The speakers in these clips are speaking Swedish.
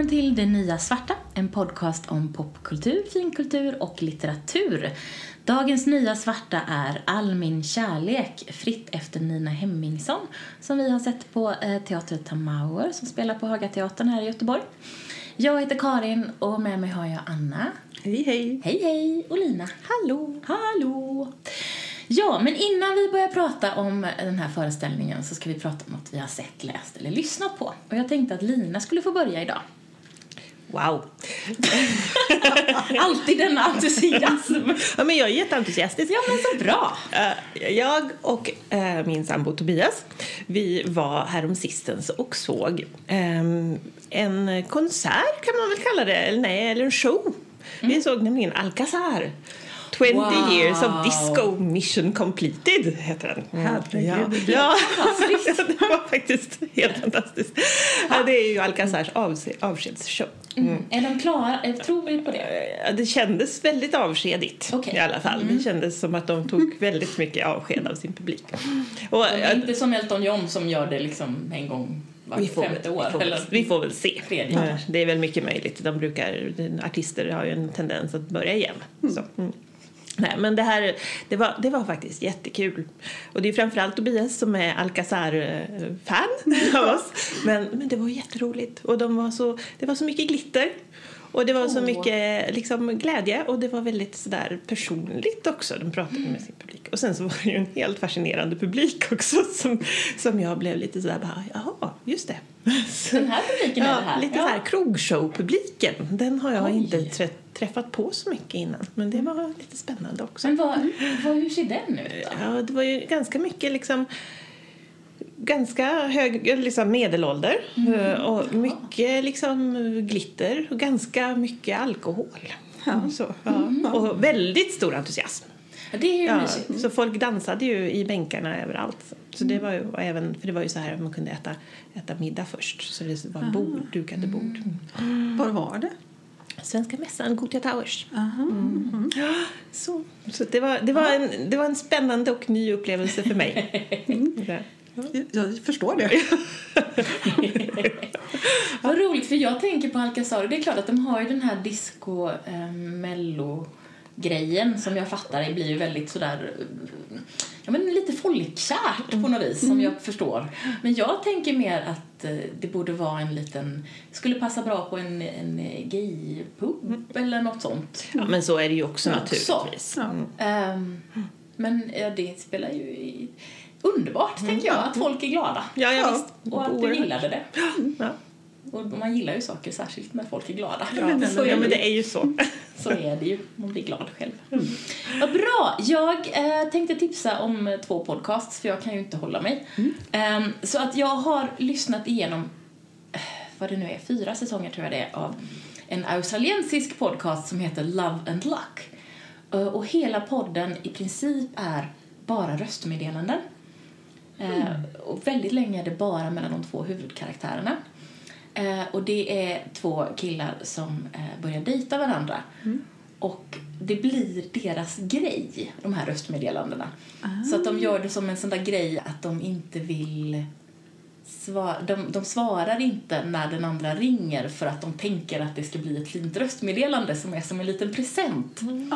välkommen till Det Nya Svarta, en podcast om popkultur, finkultur och litteratur. Dagens Nya Svarta är All min kärlek, fritt efter Nina Hemmingsson, som vi har sett på eh, Teater Tamauer som spelar på Hagateatern här i Göteborg. Jag heter Karin och med mig har jag Anna. Hej, hej. Hej, hej! Och Lina. Hallå. Hallå! Ja, men innan vi börjar prata om den här föreställningen så ska vi prata om något vi har sett, läst eller lyssnat på. Och jag tänkte att Lina skulle få börja idag. Wow. Alltid denna entusiasm. ja, men jag är jätteentusiastisk. Ja, men så bra. Uh, jag och uh, min sambo Tobias, vi var häromsistens och såg um, en konsert kan man väl kalla det, eller nej, eller en show. Mm. Vi såg nämligen Alcazar. 20 wow. years of disco mission completed heter den. Herregud. Ja, ja. det var faktiskt helt fantastiskt. Ja, det är ju Alcazars avskedsshow. Mm. Mm. Är de klara? Tror vi på det? Det kändes väldigt avskedigt okay. i alla fall. Mm. Det kändes som att de tog väldigt mycket avsked av sin publik. Och, de är inte som Elton John som gör det liksom en gång vi får, år. Vi får, eller vi får väl se. Det är väl mycket möjligt. De brukar, artister har ju en tendens att börja igen. Mm. Så, mm. Nej, men det här det var, det var faktiskt jättekul. Och det är framförallt Tobias som är Alcazar-fan av oss. Men, men det var jätteroligt. Och de var så, det var så mycket glitter. Och det var så mycket liksom, glädje och det var väldigt sådär personligt också. De pratade med sin publik. Och sen så var det ju en helt fascinerande publik också som, som jag blev lite sådär bara, jaha, just det. Den här publiken ja, är det här? lite ja. så här krogshow-publiken. Den har jag Oj. inte träffat på så mycket innan. Men det var lite spännande också. Men vad, vad, hur ser den ut då? Ja, det var ju ganska mycket liksom ganska hög liksom medelålder mm. Eh, och mycket liksom glitter och ganska mycket alkohol. Ja. Så, ja. Mm. Och väldigt stor entusiasm. Ja, det är ju ja, mysigt. Så folk dansade ju i bänkarna överallt. Så det var ju även, för det var ju så här att man kunde äta, äta middag först. Så det var bord, dukade bord. Mm. Var var det? Svenska mässan, Gothia Towers. Mm. Mm. Så, så det, var, det, var en, det var en spännande och ny upplevelse för mig. Mm. Jag förstår det. Vad roligt, för jag tänker på Alcazar. Det är klart att de har ju den här disco eh, mello grejen som jag fattar blir ju väldigt sådär ja, men lite folkkärt på något vis som mm. jag förstår. Men jag tänker mer att eh, det borde vara en liten, skulle passa bra på en, en gaypub mm. eller något sånt. Ja men så är det ju också naturligtvis. Ja. Mm. Um, men ja, det spelar ju i, underbart, mm. tänker jag, att folk är glada. Ja, ja, visst. Och att du gillade det. Ja. Och man gillar ju saker, särskilt när folk är glada. Ja, men, så ja, men det är ju så. så är det ju, man blir glad själv. Mm. Vad bra! Jag eh, tänkte tipsa om två podcasts, för jag kan ju inte hålla mig. Mm. Um, så att jag har lyssnat igenom, eh, vad det nu är, fyra säsonger tror jag det är, av en australiensisk podcast som heter Love and Luck. Uh, och hela podden i princip är bara röstmeddelanden. Mm. Eh, och väldigt länge är det bara mellan de två huvudkaraktärerna. Eh, och det är två killar som eh, börjar dejta varandra. Mm. Och det blir deras grej, de här röstmeddelandena. Ah. Så att de gör det som en sån där grej att de inte vill svara, de, de svarar inte när den andra ringer för att de tänker att det ska bli ett fint röstmeddelande som är som en liten present. Mm.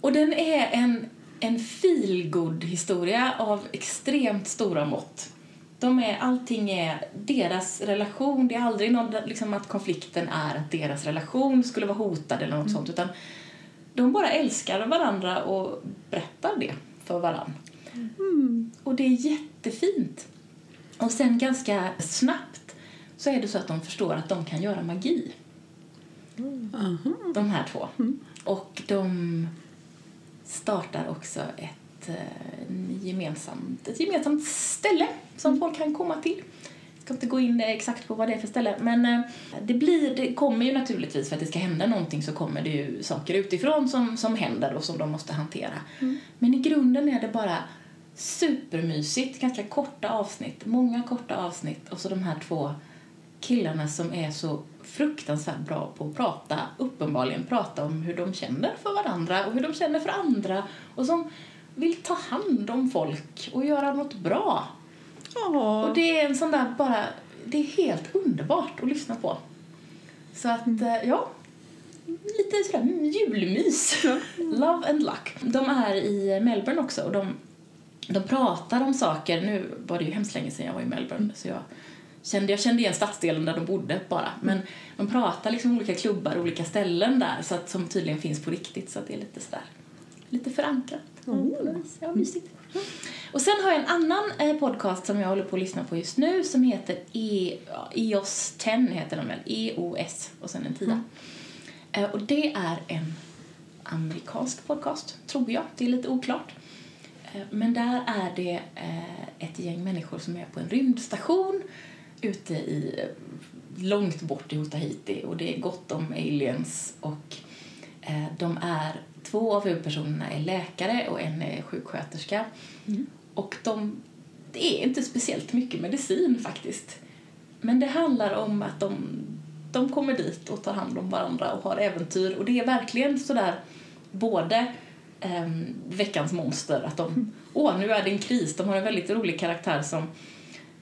Och den är en en feelgood historia av extremt stora mått. De är, allting är deras relation, det är aldrig någon, liksom att konflikten är att deras relation skulle vara hotad eller något mm. sånt utan de bara älskar varandra och berättar det för varandra. Mm. Och det är jättefint. Och sen ganska snabbt så är det så att de förstår att de kan göra magi. Mm. De här två. Mm. Och de startar också ett, eh, gemensamt, ett gemensamt ställe som mm. folk kan komma till. Jag ska inte gå in exakt på vad det är för ställe men eh, det, blir, det kommer ju naturligtvis för att det ska hända någonting så kommer det ju saker utifrån som, som händer och som de måste hantera. Mm. Men i grunden är det bara supermysigt, ganska korta avsnitt, många korta avsnitt och så de här två killarna som är så fruktansvärt bra på att prata, uppenbarligen prata om hur de känner för varandra och hur de känner för andra och som vill ta hand om folk och göra något bra. Oh. Och det är en sån där bara, det är helt underbart att lyssna på. Så att, eh, ja, lite sådär julmys. Love and luck. De är i Melbourne också och de, de pratar om saker. Nu var det ju hemskt länge sedan jag var i Melbourne så jag kände, jag kände igen stadsdelen där de bodde bara. Men de pratar liksom om olika klubbar och olika ställen där så att, som tydligen finns på riktigt så att det är lite sådär lite förankrat. Mm. Ja, mysigt. Och sen har jag en annan eh, podcast som jag håller på att lyssna på just nu som heter e, EOS 10 heter den väl, EOS och sen en tia. Mm. Eh, och det är en amerikansk podcast, tror jag. Det är lite oklart. Eh, men där är det ett gäng människor som är på en rymdstation ute i långt bort i Tahiti och det är gott om aliens och de är två av huvudpersonerna är läkare och en är sjuksköterska. Mm. Och de, det är inte speciellt mycket medicin faktiskt. Men det handlar om att de, de kommer dit och tar hand om varandra och har äventyr. Och det är verkligen sådär både eh, veckans monster, att de, mm. åh nu är det en kris. De har en väldigt rolig karaktär som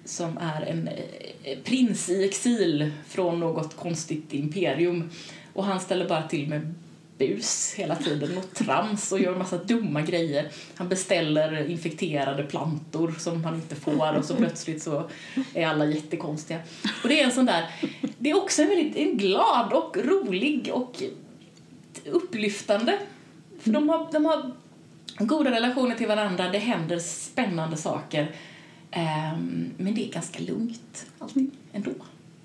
som är en eh, prins i exil från något konstigt imperium. Och han ställer bara till med bus hela tiden och trams och gör massa dumma grejer. Han beställer infekterade plantor som han inte får och så plötsligt så är alla jättekonstiga. Och det är en sån där, det är också en väldigt en glad och rolig och upplyftande. För de har, de har goda relationer till varandra, det händer spännande saker. Um, men det är ganska lugnt alltid ändå.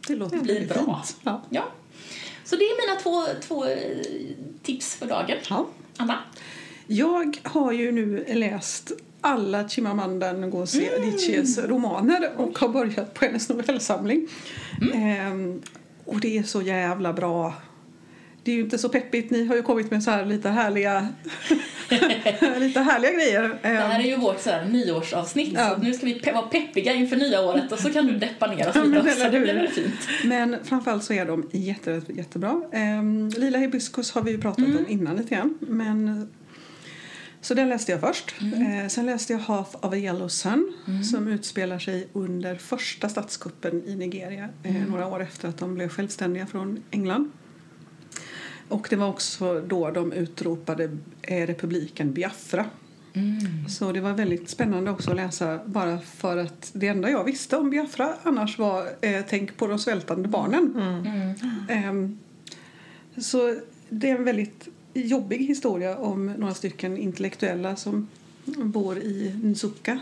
Det låter det blir bra. Ja. ja. Så det är mina två, två eh, tips för dagen. Ja. Anna? Jag har ju nu läst alla Chimamanda Ngozi Adichies mm. romaner och har börjat på hennes novellsamling. Mm. Ehm, och det är så jävla bra det är ju inte så peppigt. Ni har ju kommit med så här lite härliga, lite härliga grejer. Det här är ju vårt så här nyårsavsnitt. Ja. Så nu ska vi pe vara peppiga inför nya året och så kan du deppa ner oss lite också. Det blir fint. Men framförallt så är de jätte, jättebra. Um, Lila hibiskus har vi ju pratat mm. om innan lite grann. Men, så den läste jag först. Mm. Eh, sen läste jag Half of a Yellow Sun mm. som utspelar sig under första statskuppen i Nigeria eh, mm. några år efter att de blev självständiga från England. Och det var också då de utropade eh, republiken Biafra. Mm. Så det var väldigt spännande också att läsa bara för att det enda jag visste om Biafra annars var eh, tänk på de svältande barnen. Mm. Mm. Eh, så det är en väldigt jobbig historia om några stycken intellektuella som bor i Nzuka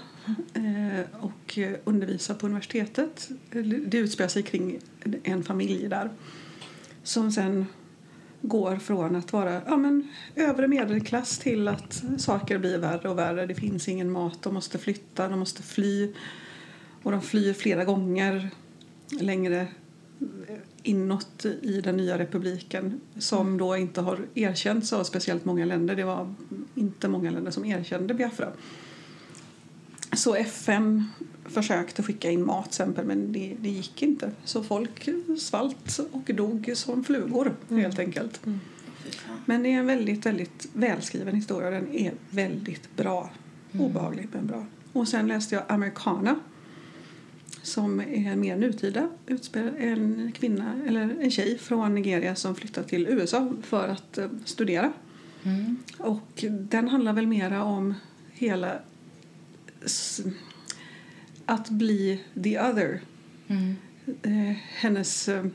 eh, och undervisar på universitetet. Det utspelar sig kring en familj där som sen går från att vara ja, men, övre medelklass till att saker blir värre och värre. Det finns ingen mat, de måste flytta, de måste fly. Och de flyr flera gånger längre inåt i den nya republiken som då inte har erkänts av speciellt många länder. Det var inte många länder som erkände Biafra. Så FN försökte skicka in mat exempel, men det, det, gick inte. Så folk svalt och dog som flugor mm. helt enkelt. Mm. Men det är en väldigt, väldigt välskriven historia och den är väldigt bra. Mm. Obehaglig men bra. Och sen läste jag Americana som är mer nutida. En kvinna, eller en tjej från Nigeria som flyttat till USA för att uh, studera. Mm. Och den handlar väl mera om hela att bli the other. Mm. Eh, hennes... Eh,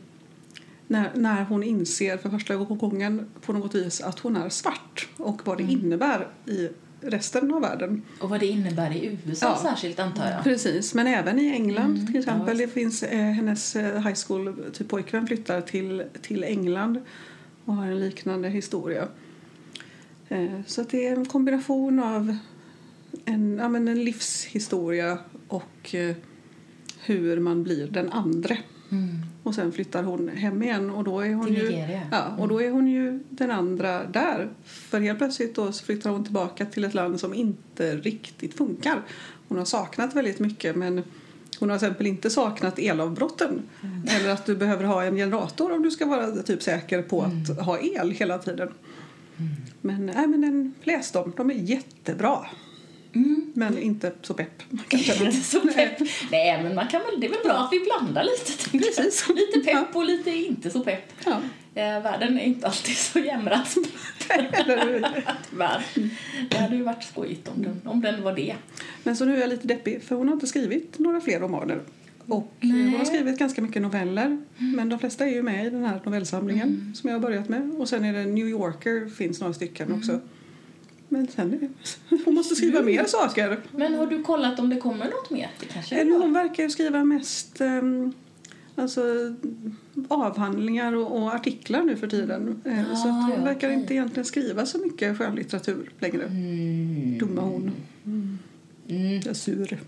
när, när hon inser för första gången på något vis att hon är svart och vad det mm. innebär i resten av världen. Och vad det innebär i USA ja, särskilt antar jag. Precis, men även i England mm, till exempel. Ja. Det finns eh, hennes eh, high school typ pojkvän flyttar till, till England och har en liknande historia. Eh, så det är en kombination av en, ja, men en livshistoria och eh, hur man blir den andre. Mm. Och sen flyttar hon hem igen och då är hon, ju, ja, och då är hon ju den andra där. För helt plötsligt då så flyttar hon tillbaka till ett land som inte riktigt funkar. Hon har saknat väldigt mycket men hon har till exempel inte saknat elavbrotten mm. eller att du behöver ha en generator om du ska vara typ säker på att mm. ha el hela tiden. Mm. Men, nej, men den, läs dem, de är jättebra. Mm, Men inte så pepp. inte så pepp. Nej, men man kan väl, det är väl bra att vi blandar lite. Precis. Lite pepp och lite inte så pepp. Ja. Eh, världen är inte alltid så jämrad. Tyvärr. Det hade ju varit skojigt om den, om den var det. Men så nu är jag lite deppig för hon har inte skrivit några fler romaner. Och Nej. hon har skrivit ganska mycket noveller. Mm. Men de flesta är ju med i den här novellsamlingen mm. som jag har börjat med. Och sen är det New Yorker, finns några stycken mm. också. Men sen hon måste skriva mer saker. Men har du kollat om det kommer något mer? Det kanske är hon verkar skriva mest um, alltså, avhandlingar och, och, artiklar nu för tiden. Ah, så hon ja, verkar okay. inte egentligen skriva så mycket skönlitteratur längre. Mm. Dumma hon. Mm. Mm. Jag är sur.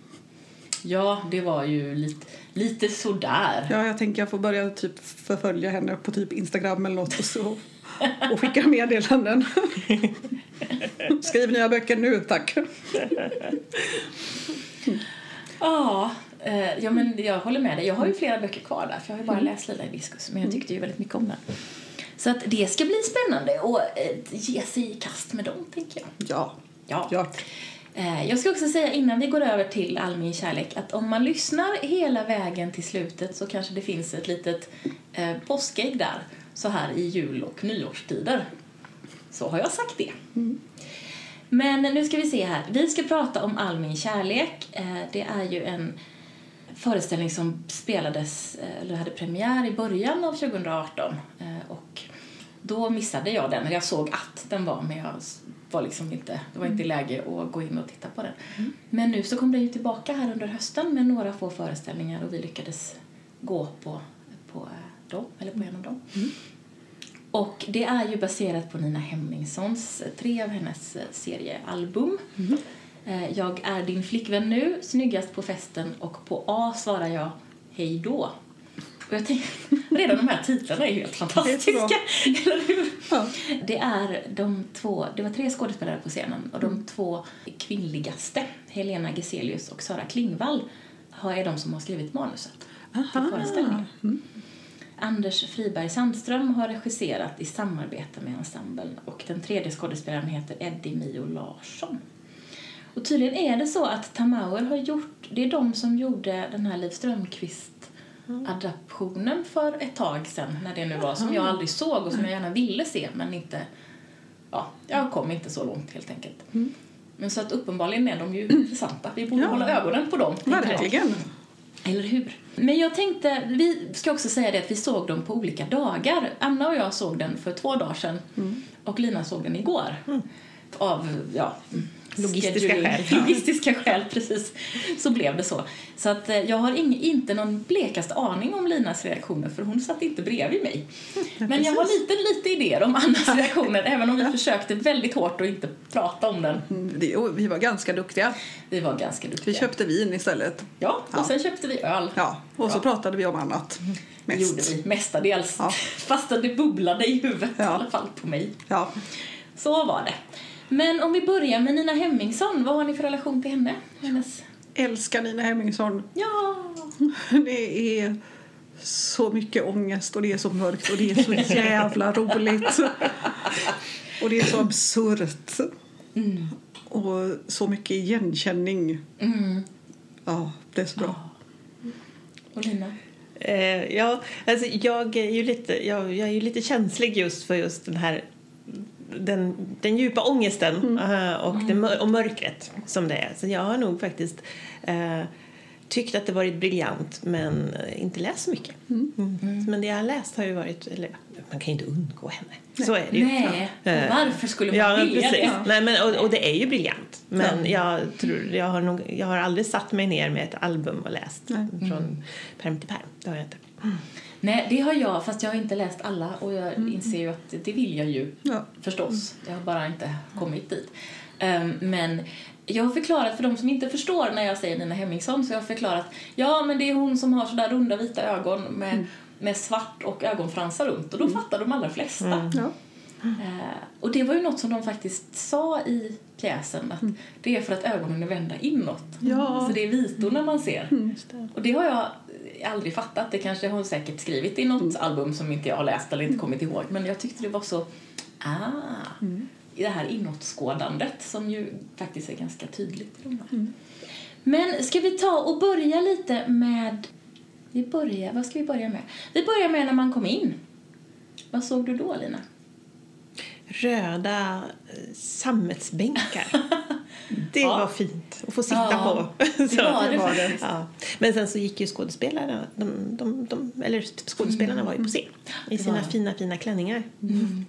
Ja, det var ju lite, lite sådär. Ja, jag tänker jag får börja typ förfölja henne på typ Instagram eller något och, så, och skicka meddelanden. Skriv nya böcker nu, tack. Ja, eh, ja, men jag håller med dig. Jag har ju flera böcker kvar där, för jag har bara läst Lilla Hibiscus, men jag tyckte ju väldigt mycket om den. Så att det ska bli spännande att eh, ge sig i kast med dem, tänker jag. Ja, ja. ja. Eh, jag ska också säga innan vi går över till all min kärlek att om man lyssnar hela vägen till slutet så kanske det finns ett litet eh, påskägg där så här i jul och nyårstider. Så har jag sagt det. Mm. Men nu ska vi se här. Vi ska prata om All min kärlek. Eh, det är ju en föreställning som spelades, eh, eller hade premiär i början av 2018. Och då missade jag den, jag såg att den var, men jag var liksom inte, det var inte läge att gå in och titta på den. Mm. Men nu så kom den ju tillbaka här under hösten med några få föreställningar och vi lyckades gå på, på dem, eller på en av dem. Mm. Och det är ju baserat på Nina Hemmingssons, tre av hennes seriealbum. Mm. Jag är din flickvän nu, snyggast på festen och på A svarar jag hej då. Och jag tänkte, redan de här titlarna är helt fantastiska, eller hur? Ja. Det är de två, det var tre skådespelare på scenen och de mm. två kvinnligaste, Helena Geselius och Sara Klingvall, är de som har skrivit manuset Aha. till föreställningen. Mm. Anders Friberg Sandström har regisserat i samarbete med ensemblen och den tredje skådespelaren heter Eddie Mio Larsson. Och tydligen är det så att Tamauer har gjort, det är de som gjorde den här Liv Strömquist adaptionen för ett tag sedan, när det nu var, som jag aldrig såg och som jag gärna ville se men inte, ja, jag kom inte så långt helt enkelt. Mm. Men så att uppenbarligen är de ju intressanta. Vi borde ja. hålla ögonen på dem. Verkligen. Eller hur? Men jag tänkte, vi ska också säga det att vi såg dem på olika dagar. Anna och jag såg den för två dagar sedan mm. och Lina såg den igår. Mm. Av, ja, Logistiska skäl. Logistiska skäl, precis. Så blev det så. Så att eh, jag har ing, inte någon blekaste aning om Linas reaktioner för hon satt inte bredvid mig. Ja, Men jag har lite, lite idéer om Annas reaktioner även om vi ja. försökte väldigt hårt att inte prata om den. Mm, vi var ganska duktiga. Vi var ganska duktiga. Vi köpte vin istället. Ja, och ja. sen köpte vi öl. Ja, och så pratade vi om annat. Mest. Det gjorde vi mestadels. Ja. Fast det bubblade i huvudet i alla fall på mig. Ja. Så var det. Men om vi börjar med Nina Hemmingsson, vad har ni för relation till henne? Hennes... Älskar Nina Hemmingsson. Ja! Det är så mycket ångest och det är så mörkt och det är så jävla roligt. Och det är så absurt. Mm. Och så mycket igenkänning. Mm. Ja, det är så bra. Ja. Och Lina? Eh, ja, alltså jag är ju lite, jag, jag är ju lite känslig just för just den här den, den djupa ångesten mm. uh, och, mm. Det, och mörkret som det är. Så jag har nog faktiskt uh, tyckt att det varit briljant men uh, inte läst så mycket. Mm. mm. Men det jag har läst har ju varit, eller man kan ju inte undgå henne. Nej. Så är det ju. Nej, och varför skulle man ja, vilja precis. det? Nej, men, och, och, det är ju briljant. Men jag, tror, jag, har nog, jag har aldrig satt mig ner med ett album och läst Nej. från mm. perm till perm. Det har jag inte. Mm. Nej, det har jag, fast jag har inte läst alla och jag mm. inser ju att det vill jag ju ja. förstås. Jag har bara inte kommit dit. Um, men jag har förklarat för de som inte förstår när jag säger Nina Hemmingsson så jag har förklarat ja men det är hon som har sådär runda vita ögon med, mm. med svart och ögonfransar runt och då mm. fattar de allra flesta. Mm. Ja. Uh, och det var ju något som de faktiskt sa i pjäsen att mm. det är för att ögonen är vända inåt. Ja. Så det är vitorna man ser. Mm. Och det har jag aldrig fattat. Det kanske hon säkert skrivit i något mm. album som inte jag har läst eller inte kommit ihåg. Men jag tyckte det var så, ah, mm. det här inåtskådandet som ju faktiskt är ganska tydligt i de här. Mm. Men ska vi ta och börja lite med... Vi börjar, vad ska vi börja med? Vi börjar med när man kom in. Vad såg du då, Lina? Röda eh, sammetsbänkar. Det ja. var fint att få sitta ja, på. Det var det, var det. Ja. Men sen så gick ju skådespelarna, de, de, de, eller skådespelarna var ju på scen i sina fina, fina klänningar. Mm.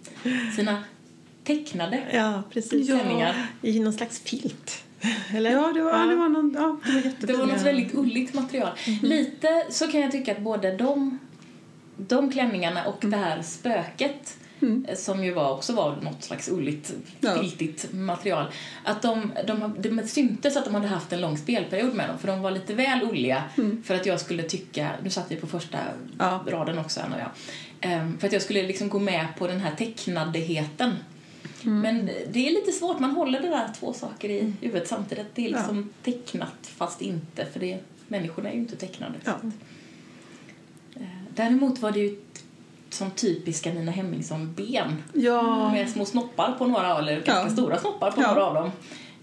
Sina tecknade ja, precis. klänningar. I någon slags filt. Eller? Ja, det var, ja. Det var, någon, ja, det var Det var något väldigt ulligt material. Mm. Lite så kan jag tycka att både de, de klänningarna och mm. det här spöket Mm. som ju var, också var något slags ulligt, ja. filtigt material. Att de, de, de syntes att de hade haft en lång spelperiod med dem för de var lite väl ulliga mm. för att jag skulle tycka, nu satt vi på första ja. raden också Anna och jag, um, för att jag skulle liksom gå med på den här tecknadeheten. Mm. Men det är lite svårt, man håller det där två saker i mm. huvudet samtidigt. Det är liksom ja. tecknat fast inte för det, människorna är ju inte tecknade. Ja. Eh, däremot var det ju som typiska Nina Hemmingsson-ben ja. med små snoppar på några, eller ganska ja. stora snoppar på ja. några av dem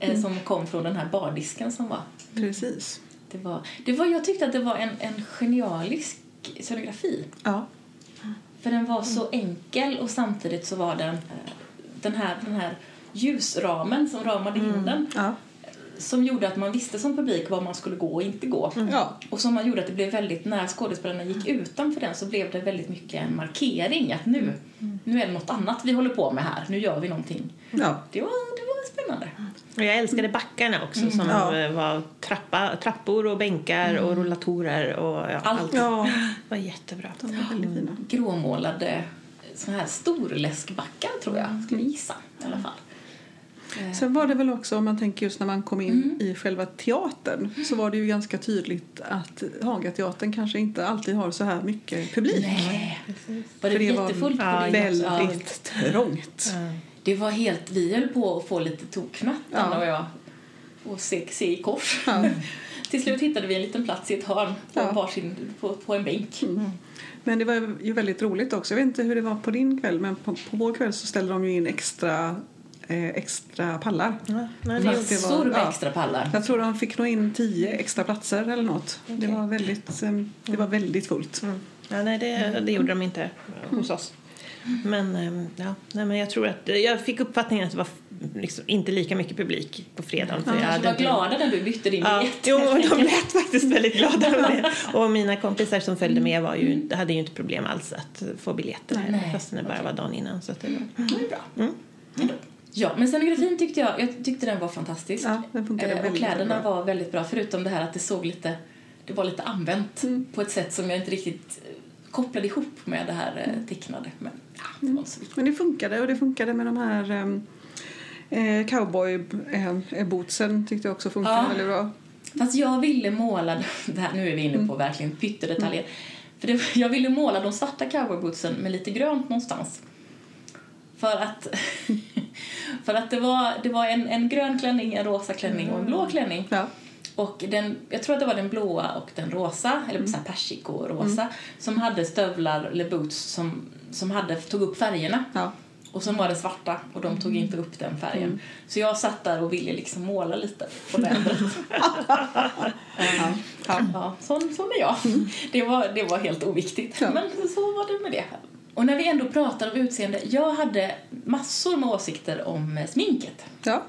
eh, mm. som kom från den här bardisken som var. Precis. Det var, det var, jag tyckte att det var en, en genialisk scenografi. Ja. För den var så enkel och samtidigt så var den eh, den här, den här ljusramen som ramade in mm. den. Ja som gjorde att man visste som publik var man skulle gå och inte gå. Mm. Ja. Och som man gjorde att det blev väldigt, när skådespelarna gick utanför den så blev det väldigt mycket en markering att nu, mm. nu är det något annat vi håller på med här, nu gör vi någonting. Ja. Det, var, det var spännande. Och jag älskade backarna också mm. som ja. var trappa, trappor och bänkar mm. och rullatorer och ja, allt. Ja. Det var jättebra. De var väldigt fina. Gråmålade såna här storläskbackar tror jag, skulle gissa i alla fall. Eh. Sen var det väl också, om man tänker just när man kom in mm. i själva teatern, så var det ju ganska tydligt att Hagateatern kanske inte alltid har så här mycket publik. Nej, var det, För det jättefullt var väldigt ja. trångt. Ja. Det var helt, vi höll på att få lite toknatt, ja. och jag, och se, se i kors. Ja. Till slut hittade vi en liten plats i ett hörn på, ja. varsin, på, på en bänk. Mm. Men det var ju väldigt roligt också. Jag vet inte hur det var på din kväll men på, på vår kväll så ställde de ju in extra extra pallar. Ja, men Massor med ja, extra pallar. Jag tror de fick nog in tio extra platser eller något. Okay. Det, var väldigt, eh, det var väldigt fullt. Mm. Ja, nej, det, det gjorde de inte hos oss. Men, eh, ja, nej, men jag tror att jag fick uppfattningen att det var liksom inte lika mycket publik på fredagen. För ja, jag var glada när du bytte din ja, biljett. Jo, de lät faktiskt väldigt glada med det. Och mina kompisar som följde med var ju, hade ju inte problem alls att få biljetter. Nej, fast det bara var dagen innan. Så det var, mm. det bra. Mm. Ja, men scenografin tyckte jag, jag tyckte den var fantastisk. Ja, den eh, och kläderna bra. var väldigt bra, förutom det här att det såg lite, det var lite använt mm. på ett sätt som jag inte riktigt eh, kopplade ihop med det här eh, tecknade. Men, ja, det mm. Men det funkade och det funkade med de här ehm, eh, cowboy-bootsen eh, tyckte jag också funkade ja. väldigt bra. Fast jag ville måla, det här, nu är vi inne på mm. verkligen pyttedetaljer. Mm. För det, jag ville måla de svarta cowboybootsen med lite grönt någonstans. För att, för att det var, det var en, en grön klänning, en rosa klänning och en blå klänning. Ja. Och den, jag tror att det var den blåa och den rosa, eller mm. persiko-rosa, mm. som hade stövlar eller boots som, som hade, tog upp färgerna. Ja. Och så var det svarta och de tog inte upp den färgen. Mm. Så jag satt där och ville liksom måla lite på vädret. ja, ja. sån, sån är jag. Mm. Det, var, det var helt oviktigt. Men så var det med det. Och när vi ändå pratar om utseende, jag hade massor med åsikter om sminket. Ja.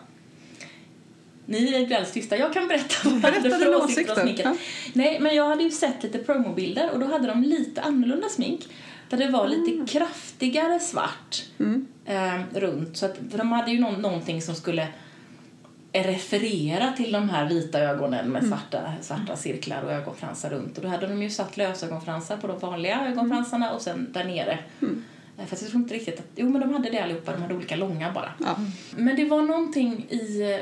Ni är alldeles tysta. Jag kan berätta vad hade för åsikter om sminket. Ja. Nej, men jag hade ju sett lite promobilder och då hade de lite annorlunda smink. Där det var lite mm. kraftigare svart mm. eh, runt. Så att, för de hade ju någon, någonting som skulle referera till de här vita ögonen med mm. svarta, svarta cirklar och ögonfransar runt. Och då hade de ju satt lösögonfransar på de vanliga ögonfransarna och sen där nere. Mm. Eh, fast jag tror inte riktigt att, jo men de hade det allihopa, de hade olika långa bara. Ja. Men det var någonting i,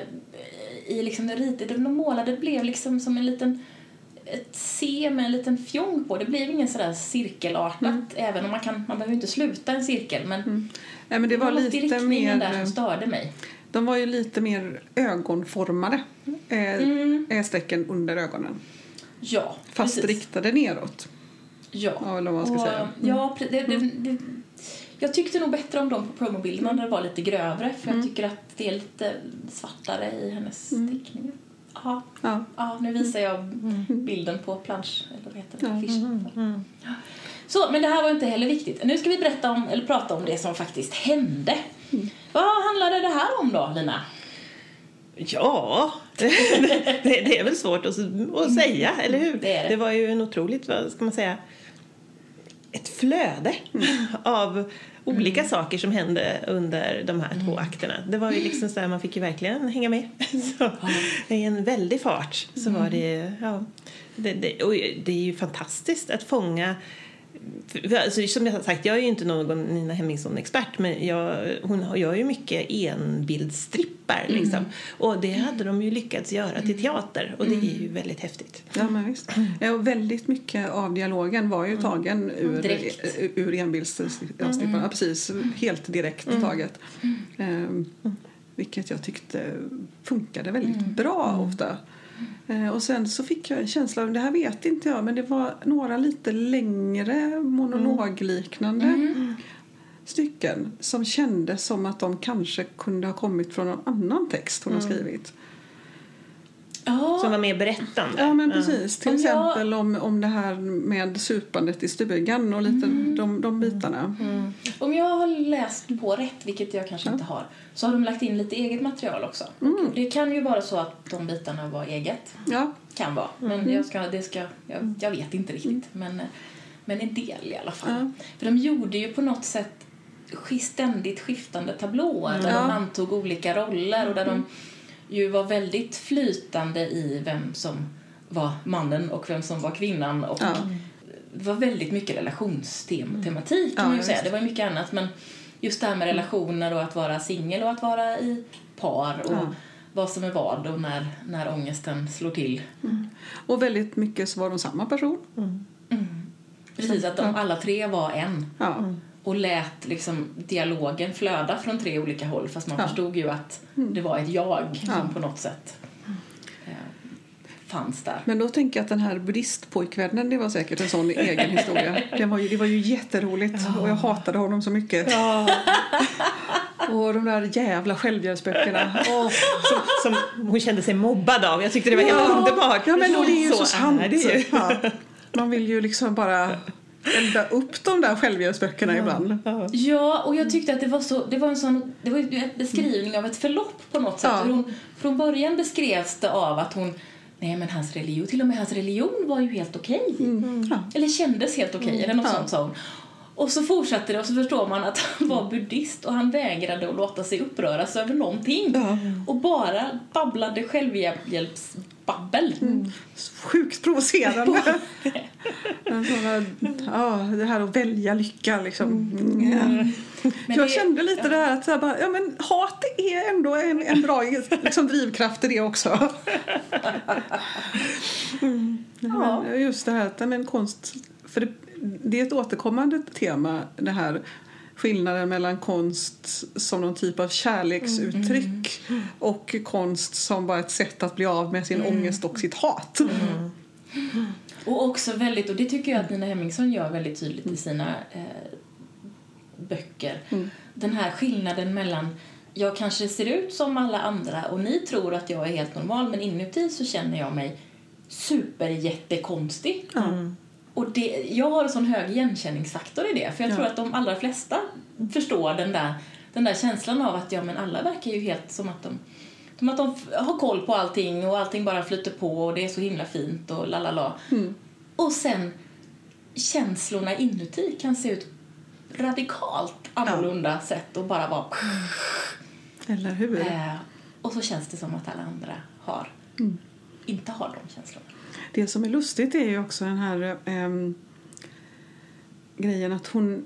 i liksom det ritet, de målade blev liksom som en liten ett C med en liten fjong på. Det blev ingen sådär cirkelartat mm. även om man kan, man behöver inte sluta en cirkel men, mm. Nej, men det var, var lite mer där som störde mig. De var ju lite mer ögonformade, eh, mm. strecken under ögonen. Ja, Fast precis. riktade neråt. Ja. ja eller vad man ska och, säga. Mm. Ja, det, det, det, Jag tyckte nog bättre om dem på promobilderna när det var lite grövre för jag tycker att det är lite svartare i hennes teckningar. Aha. Ja. Ja, nu visar jag bilden på plansch, eller vad heter det? Affisch. Så, men det här var inte heller viktigt. Nu ska vi berätta om, eller prata om det som faktiskt hände. Vad handlade det här om då, Lina? Ja, det, det är väl svårt att, att säga, eller hur? Det är det. var ju en otroligt, vad ska man säga, ett flöde av olika saker som hände under de här två akterna. Det var ju liksom så här, man fick ju verkligen hänga med. Så, I en väldig fart så var det, ja, det, det, och det är ju fantastiskt att fånga för- Alltså, som jag sagt, jag är ju inte någon Nina Hemmingsson-expert men jag, hon gör ju mycket enbildsstrippar. Liksom. Och det hade de ju lyckats göra till teater och det är ju väldigt häftigt. Ja, men visst. Ja, och väldigt mycket av dialogen var ju tagen ur, Direkt. ur enbildsstripparna. Ja, precis, helt direkt taget. Ehm, vilket jag tyckte funkade väldigt bra ofta. Eh, och sen så fick jag en känsla av, det här vet inte jag, men det var några lite längre monologliknande stycken som kändes som att de kanske kunde ha kommit från någon annan text hon har skrivit. Ja, Som var mer berättande. Ja, men precis. Till exempel om, om det här med supandet i stugan och lite de, de bitarna. om jag har läst på rätt, vilket jag kanske inte har, så har de lagt in lite eget material också. Det kan ju vara så att de bitarna var eget. Ja, Kan vara. Men jag, ska, det ska, jag, jag vet inte riktigt. Men, men en del i alla fall. För de gjorde ju på något sätt ständigt skiftande tablåer där de antog olika roller och där de ju var väldigt flytande i vem som var mannen och vem som var kvinnan. Och Ja. Det var väldigt mycket relationstematik kan Ja, man ju säga. Det var mycket annat men just det här med relationer och att vara singel och att vara i par och Ja. vad som är vad och när, när ångesten slår till. och väldigt mycket så var de samma person. Precis, att de alla tre var en Ja, och lät liksom dialogen flöda från tre olika håll fast man Ja. förstod ju att det var ett jag som Ja. på något sätt eh, fanns där. Men då tänker jag att den här buddhistpojkvännen, det var säkert en sån egen historia. Det var ju, det var ju jätteroligt och jag hatade honom så mycket. Och de där jävla självhjälpsböckerna. Åh. Som, som hon kände sig mobbad av. Jag tyckte det var helt underbart. Ja, men det är ju så, är sant. Ja. Man vill ju liksom bara elda upp de där självhjälpsböckerna ibland. Ja, och jag tyckte att det var så, det var en sån, det var en beskrivning av ett förlopp på något sätt. Ja. Hon, från början beskrevs det av att hon, nej men hans religion, till och med hans religion var ju helt okej. Ja. Eller kändes helt okej, eller något Ja. sånt sa hon. Och så fortsatte det och så förstår man att han var buddhist och han vägrade att låta sig uppröras över någonting. Ja. Och bara babblade självhjälpsbabbel. Sjukt provocerande. Ja, det här att välja lycka liksom. Ja. Men jag det- kände lite det här att så här bara, ja, men hat är ändå en, en bra liksom, drivkraft i det också. Ja. Men just det här att ja, men konst, för det, det är ett återkommande tema det här skillnaden mellan konst som någon typ av kärleksuttryck och konst som bara ett sätt att bli av med sin ångest och sitt hat. Och också väldigt, och det tycker jag att Nina Hemmingsson gör väldigt tydligt i sina eh, böcker. Den här skillnaden mellan jag kanske ser ut som alla andra och ni tror att jag är helt normal men inuti så känner jag mig superjättekonstig. Och det, jag har en sån hög igenkänningsfaktor i det för jag Ja. tror att de allra flesta förstår den där, den där känslan av att ja men alla verkar ju helt som att de som att de har koll på allting och allting bara flyter på och det är så himla fint och la la la. Och sen känslorna inuti kan se ut radikalt annorlunda sätt och bara vara Eller hur? eh, och så känns det som att alla andra har inte har de känslorna. Det som är lustigt är ju också den här ehm, grejen att hon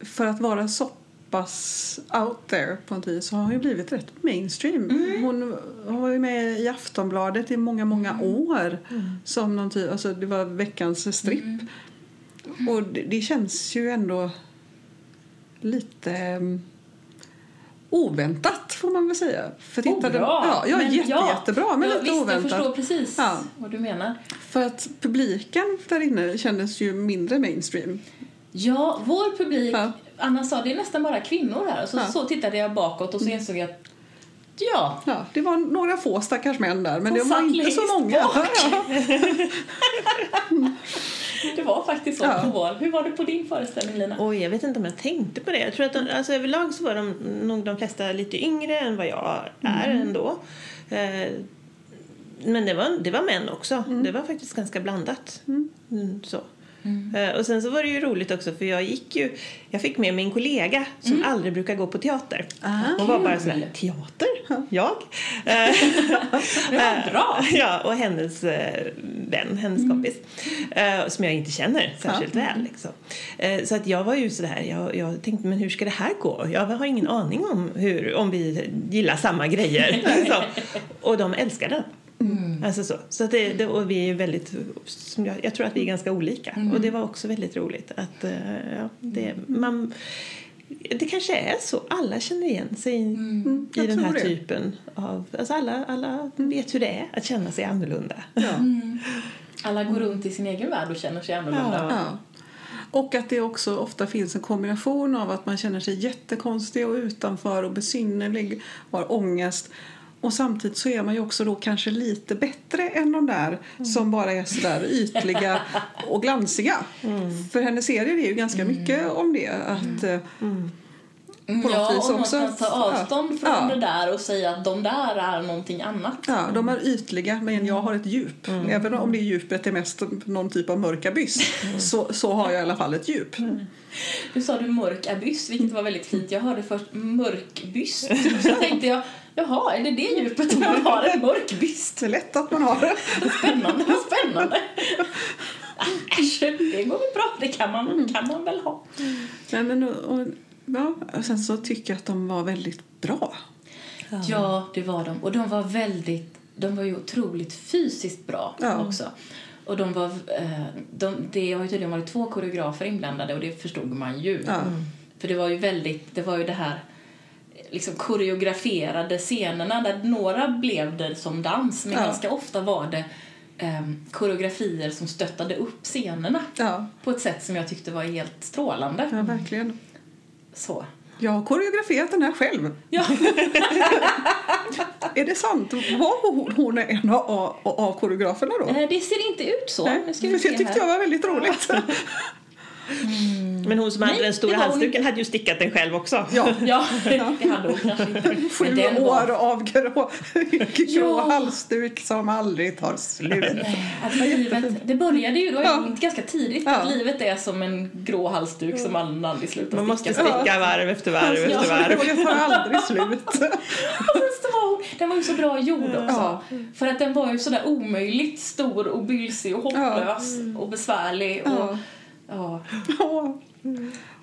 för att vara så pass out there på något vis så har hon ju blivit rätt mainstream. Hon, hon var ju med i Aftonbladet i många, många år som någon typ, alltså det var veckans stripp. Och det, det känns ju ändå lite ehm, oväntat får man väl säga. För Oh, bra! ja, ja, Men jätte, ja. jättebra men Ja, lite visst, oväntat. Jag förstår precis Ja. vad du menar. För att publiken där inne kändes ju mindre mainstream. Ja, vår publik Ja. Anna sa det är nästan bara kvinnor här. Så, så tittade jag bakåt och så insåg jag att ja, Ja, det var några få stackars män där, men Som det var inte så många. det var faktiskt så Ja. på vår. Hur var det på din föreställning Lina? Oj, jag vet inte om jag tänkte på det. Jag tror att de, alltså, överlag så var de nog de flesta lite yngre än vad jag är ändå. Eh, men det var, det var män också. Det var faktiskt ganska blandat. Mm, så. Eh, och sen så var det ju roligt också för jag gick ju, jag fick med min kollega som aldrig brukar gå på teater. Hon var bara sådär, teater? Jag? Eh, Det bra! Ja, och hennes eh, vän, hennes kompis, eh, som jag inte känner särskilt väl. Liksom. Så att jag var ju sådär, jag, jag tänkte men hur ska det här gå? Jag har ingen aning om, hur, om vi gillar samma grejer. Och de älskar den. Alltså så. så att det, det, och vi är väldigt, som jag, jag tror att vi är ganska olika. Och det var också väldigt roligt att eh, ja, det, man, det kanske är så. Alla känner igen sig i, i jag den här det. typen av... Alltså alla, alla vet hur det är att känna sig annorlunda. Ja. Alla går runt i sin egen värld och känner sig annorlunda. Ja. Och att det också ofta finns en kombination av att man känner sig jättekonstig och utanför och besynnerlig och har ångest. Och samtidigt så är man ju också då kanske lite bättre än de där som bara är sådär ytliga och glansiga. För hennes serier är ju ganska mycket om det. Att, eh, Mm, På något ja, vis och också. någonstans ta avstånd Ja. från Ja. det där och säga att de där är någonting annat. Ja, de är ytliga men jag har ett djup. Även om det djupet är mest någon typ av mörk abyss så, så har jag i alla fall ett djup. Nu sa du mörk abyss, vilket var väldigt fint. Jag hörde först mörk byst. Så tänkte jag, jaha, är det det djupet jag har? En mörk byst? Det är lätt att man har det. Spännande, vad spännande. Äsch, det går väl bra. Det kan man, kan man väl ha. Nej, men, och, och, ja, och sen så tycker jag att de var väldigt bra. Ja, det var de. Och de var väldigt, de var ju otroligt fysiskt bra Ja. också. Och de var, eh, de, det har ju tydligen varit två koreografer inblandade och det förstod man ju. Ja. För det var ju väldigt, det var ju det här liksom koreograferade scenerna där några blev det som dans men Ja. ganska ofta var det ehm, koreografier som stöttade upp scenerna Ja, på ett sätt som jag tyckte var helt strålande. ja verkligen. Så. Jag har koreograferat den här själv. Ja. Är det sant? Var hon, en av, av koreograferna då? Eh, Det ser inte ut så. Nu ska vi för se det tyckte här. jag var väldigt roligt. Men hon som hade Nej, den stora var hon halsduken hade ju stickat den själv också. Ja. Ja, det hade hon kanske inte. Sju år var- av grå, grå Ja. halsduk som aldrig tar slut. Nej, att livet, det började ju då Ja. ganska tidigt Ja. att livet är som en grå halsduk som man aldrig slutar Man måste sticka sticka varv efter varv Ja. efter varv. Och det tar aldrig slut. Var hon, den var ju så bra gjord också. Ja. För att den var ju sådär omöjligt stor och bylsig och hopplös och besvärlig. Och, Ja. ja.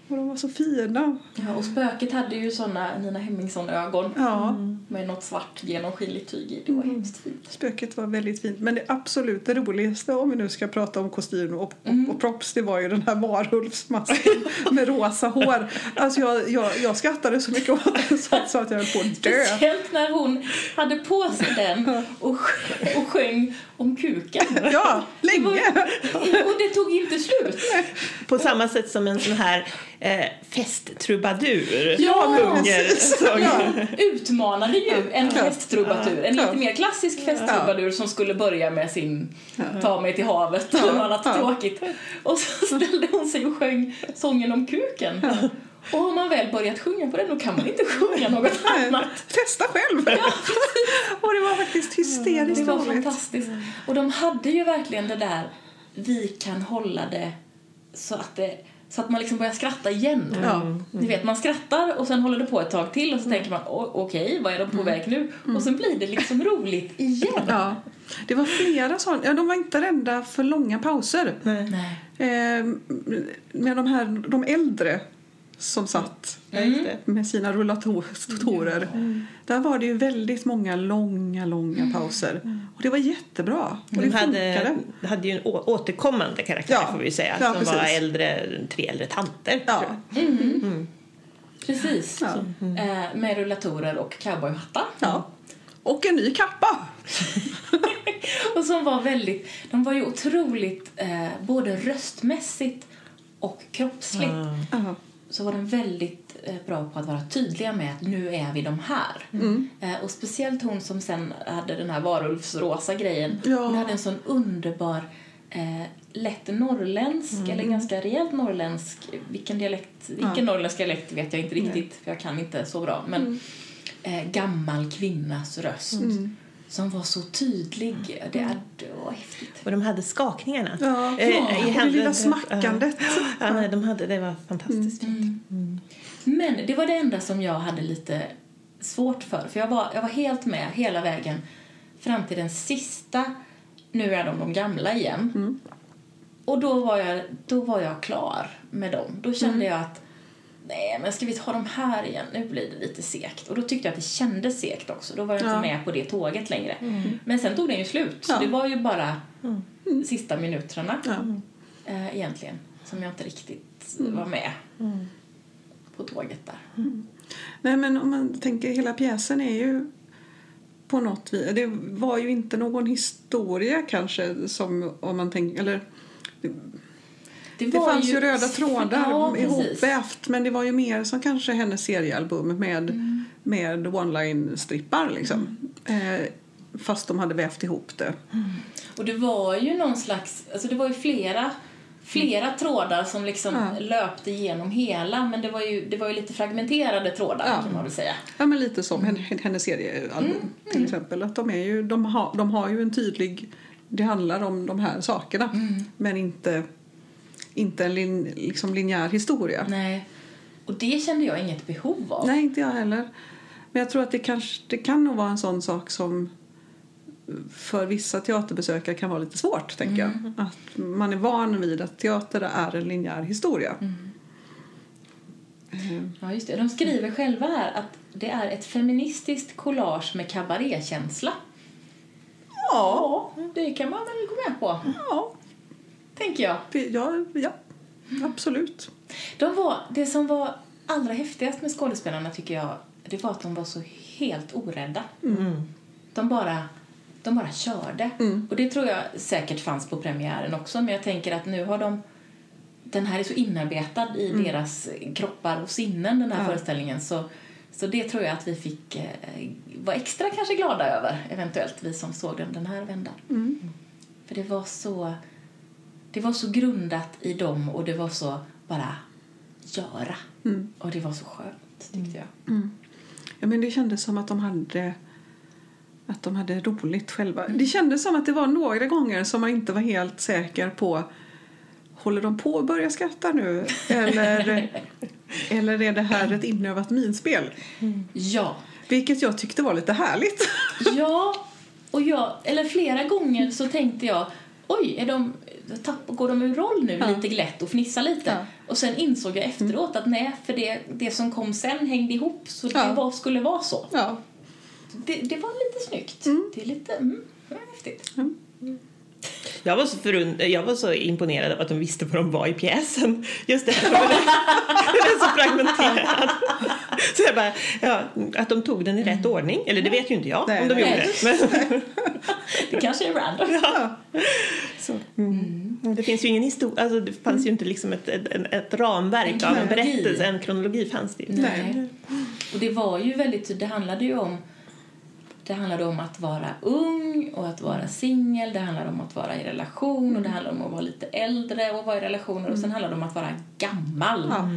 Och de var så fina. Ja, och spöket hade ju såna Nina Hemmingsson-ögon Ja. med något svart genomskinligt tyg i. Det var hemskt fint. Spöket var väldigt fint. Men det absolut roligaste om vi nu ska prata om kostym och, och, och props det var ju den här varulvsmasken med rosa hår. Alltså jag, jag, jag skrattade så mycket åt den så, att jag höll på att dö. Speciellt när hon hade på sig den och, och sjöng om kuken. Ja, länge! Och det tog inte slut. På samma sätt som en sån här eh, festtrubadur Ja. Ja. Utmanade ju en Ja. festtrubadur. En lite mer klassisk festtrubadur som skulle börja med sin Ta mig till havet något annat tråkigt. Och så ställde hon sig och sjöng sången om kuken. Och har man väl börjat sjunga på den då kan man inte sjunga något annat. Testa själv! och det var faktiskt Det hysteriskt var roligt. fantastiskt. Och de hade ju verkligen det där, vi kan hålla det så att, det, så att man liksom börjar skratta igen. Ja. Ni vet, man skrattar och sen håller det på ett tag till och så tänker man "Å- okej, vad är de på väg nu? Och sen blir det liksom roligt igen. Ja. Det var flera sådana. Ja, de var inte rädda för långa pauser. Nej. Eh, med de här de äldre som satt det. med sina rullatorer. Där var det ju väldigt många långa, långa pauser. Och det var jättebra. Och det De hade, hade ju en återkommande karaktär Ja. får vi säga. Ja, som var äldre, tre äldre tanter. Ja. tror jag. Precis. Ja. Eh, med rullatorer och cowboyhattar. ja. Och en ny kappa. Och som var väldigt, de var ju otroligt eh, både röstmässigt och kroppsligt. Ja. Så var de väldigt eh, bra på att vara tydliga med att nu är vi de här. Mm. Eh, och speciellt hon som sen hade den här varulvsrosa grejen. Ja. Hon hade en sån underbar eh, lätt norrländsk, Mm. eller ganska rejält norrländsk, vilken dialekt, vilken norrländsk dialekt vet jag inte riktigt för jag kan inte så bra, men Mm. eh, gammal kvinnas röst som var så tydlig. Det, är, det var häftigt. Och de hade skakningarna. Ja, Eh, i och det händerna. lilla smackandet. Ja, nej, de hade, det var fantastiskt fint. Men det var det enda som jag hade lite svårt för. För jag var, jag var helt med hela vägen fram till den sista Nu är de de gamla igen. Och då var, jag, då var jag klar med dem. Då kände jag att nej, men ska vi ta de här igen? Nu blir det lite segt. Och då tyckte jag att det kändes segt också. Då var jag inte Ja. med på det tåget längre. Men sen tog den ju slut. Så Ja. det var ju bara sista minuterna Ja. eh, egentligen som jag inte riktigt var med på tåget där. Nej, men om man tänker, hela pjäsen är ju på något vis... Det var ju inte någon historia kanske som om man tänker... Eller, det var fanns ju röda trådar ja, ihopvävt men det var ju mer som kanske hennes seriealbum med, Mm. med one-line-strippar liksom. Eh, fast de hade vävt ihop det. Och det var ju någon slags, alltså det var ju flera, flera trådar som liksom Ja. löpte igenom hela men det var ju, det var ju lite fragmenterade trådar Ja. kan man väl säga. Ja, men lite som Mm. hen- hennes seriealbum till exempel. Att de, är ju, de, har, de har ju en tydlig... Det handlar om de här sakerna Mm. men inte, inte en lin, liksom linjär historia. Nej. Och det kände jag inget behov av. Nej, inte jag heller. Men jag tror att det, kanske, det kan nog vara en sån sak som för vissa teaterbesökare kan vara lite svårt, tänker Mm. jag. Att man är van vid att teater är en linjär historia. Mm. Eh, Ja, just det. De skriver själva här att det är ett feministiskt collage med kabarékänsla. Ja, Ja, det kan man väl gå med på, ja, tänker jag. det- ja, ja, absolut. De var, det som var allra häftigast med skådespelarna tycker jag, det var att de var så helt orädda. De bara, de bara körde. Och det tror jag säkert fanns på premiären också, men jag tänker att nu har de den här är så inarbetad i deras kroppar och sinnen, den här Ja. föreställningen. Så, så det tror jag att vi fick eh, vara extra kanske glada över, eventuellt, vi som såg den den här vändan. För det var så det var så grundat i dem och det var så bara göra. Och det var så skönt, tyckte jag. Ja, men det kändes som att de hade att de hade roligt själva. Det kändes som att det var några gånger som man inte var helt säker på Håller de på att börja skratta nu? Eller, eller är det här ett inövat minspel? Ja. Vilket jag tyckte var lite härligt. Ja, och jag, eller flera gånger så tänkte jag oj, är de, tapp, går de ur roll nu Ja. lite glatt och fnissar lite? Ja. Och sen insåg jag efteråt att nej, för det, det som kom sen hängde ihop så Ja. det var, skulle vara så. Ja. Det, det var lite snyggt. Det är lite, mm, var häftigt. Jag var, så förund- jag var så imponerad av att de visste vad de var i pjäsen. Just det, den är så fragmenterad. Så jag bara, ja, att de tog den i rätt ordning. Eller det vet ju inte jag Nej, om de nej. gjorde. Men, Det kanske är random. ja. så, mm. Det finns ju ingen historia, alltså det fanns ju inte liksom ett, ett, ett, ramverk En av en berättelse, en kronologi fanns det ju. Nej. Och det var ju väldigt, det handlade ju om det handlade om att vara ung och att vara singel, det handlade om att vara i relation och det handlade om att vara lite äldre och vara i relationer och sen handlade det om att vara gammal. Ja.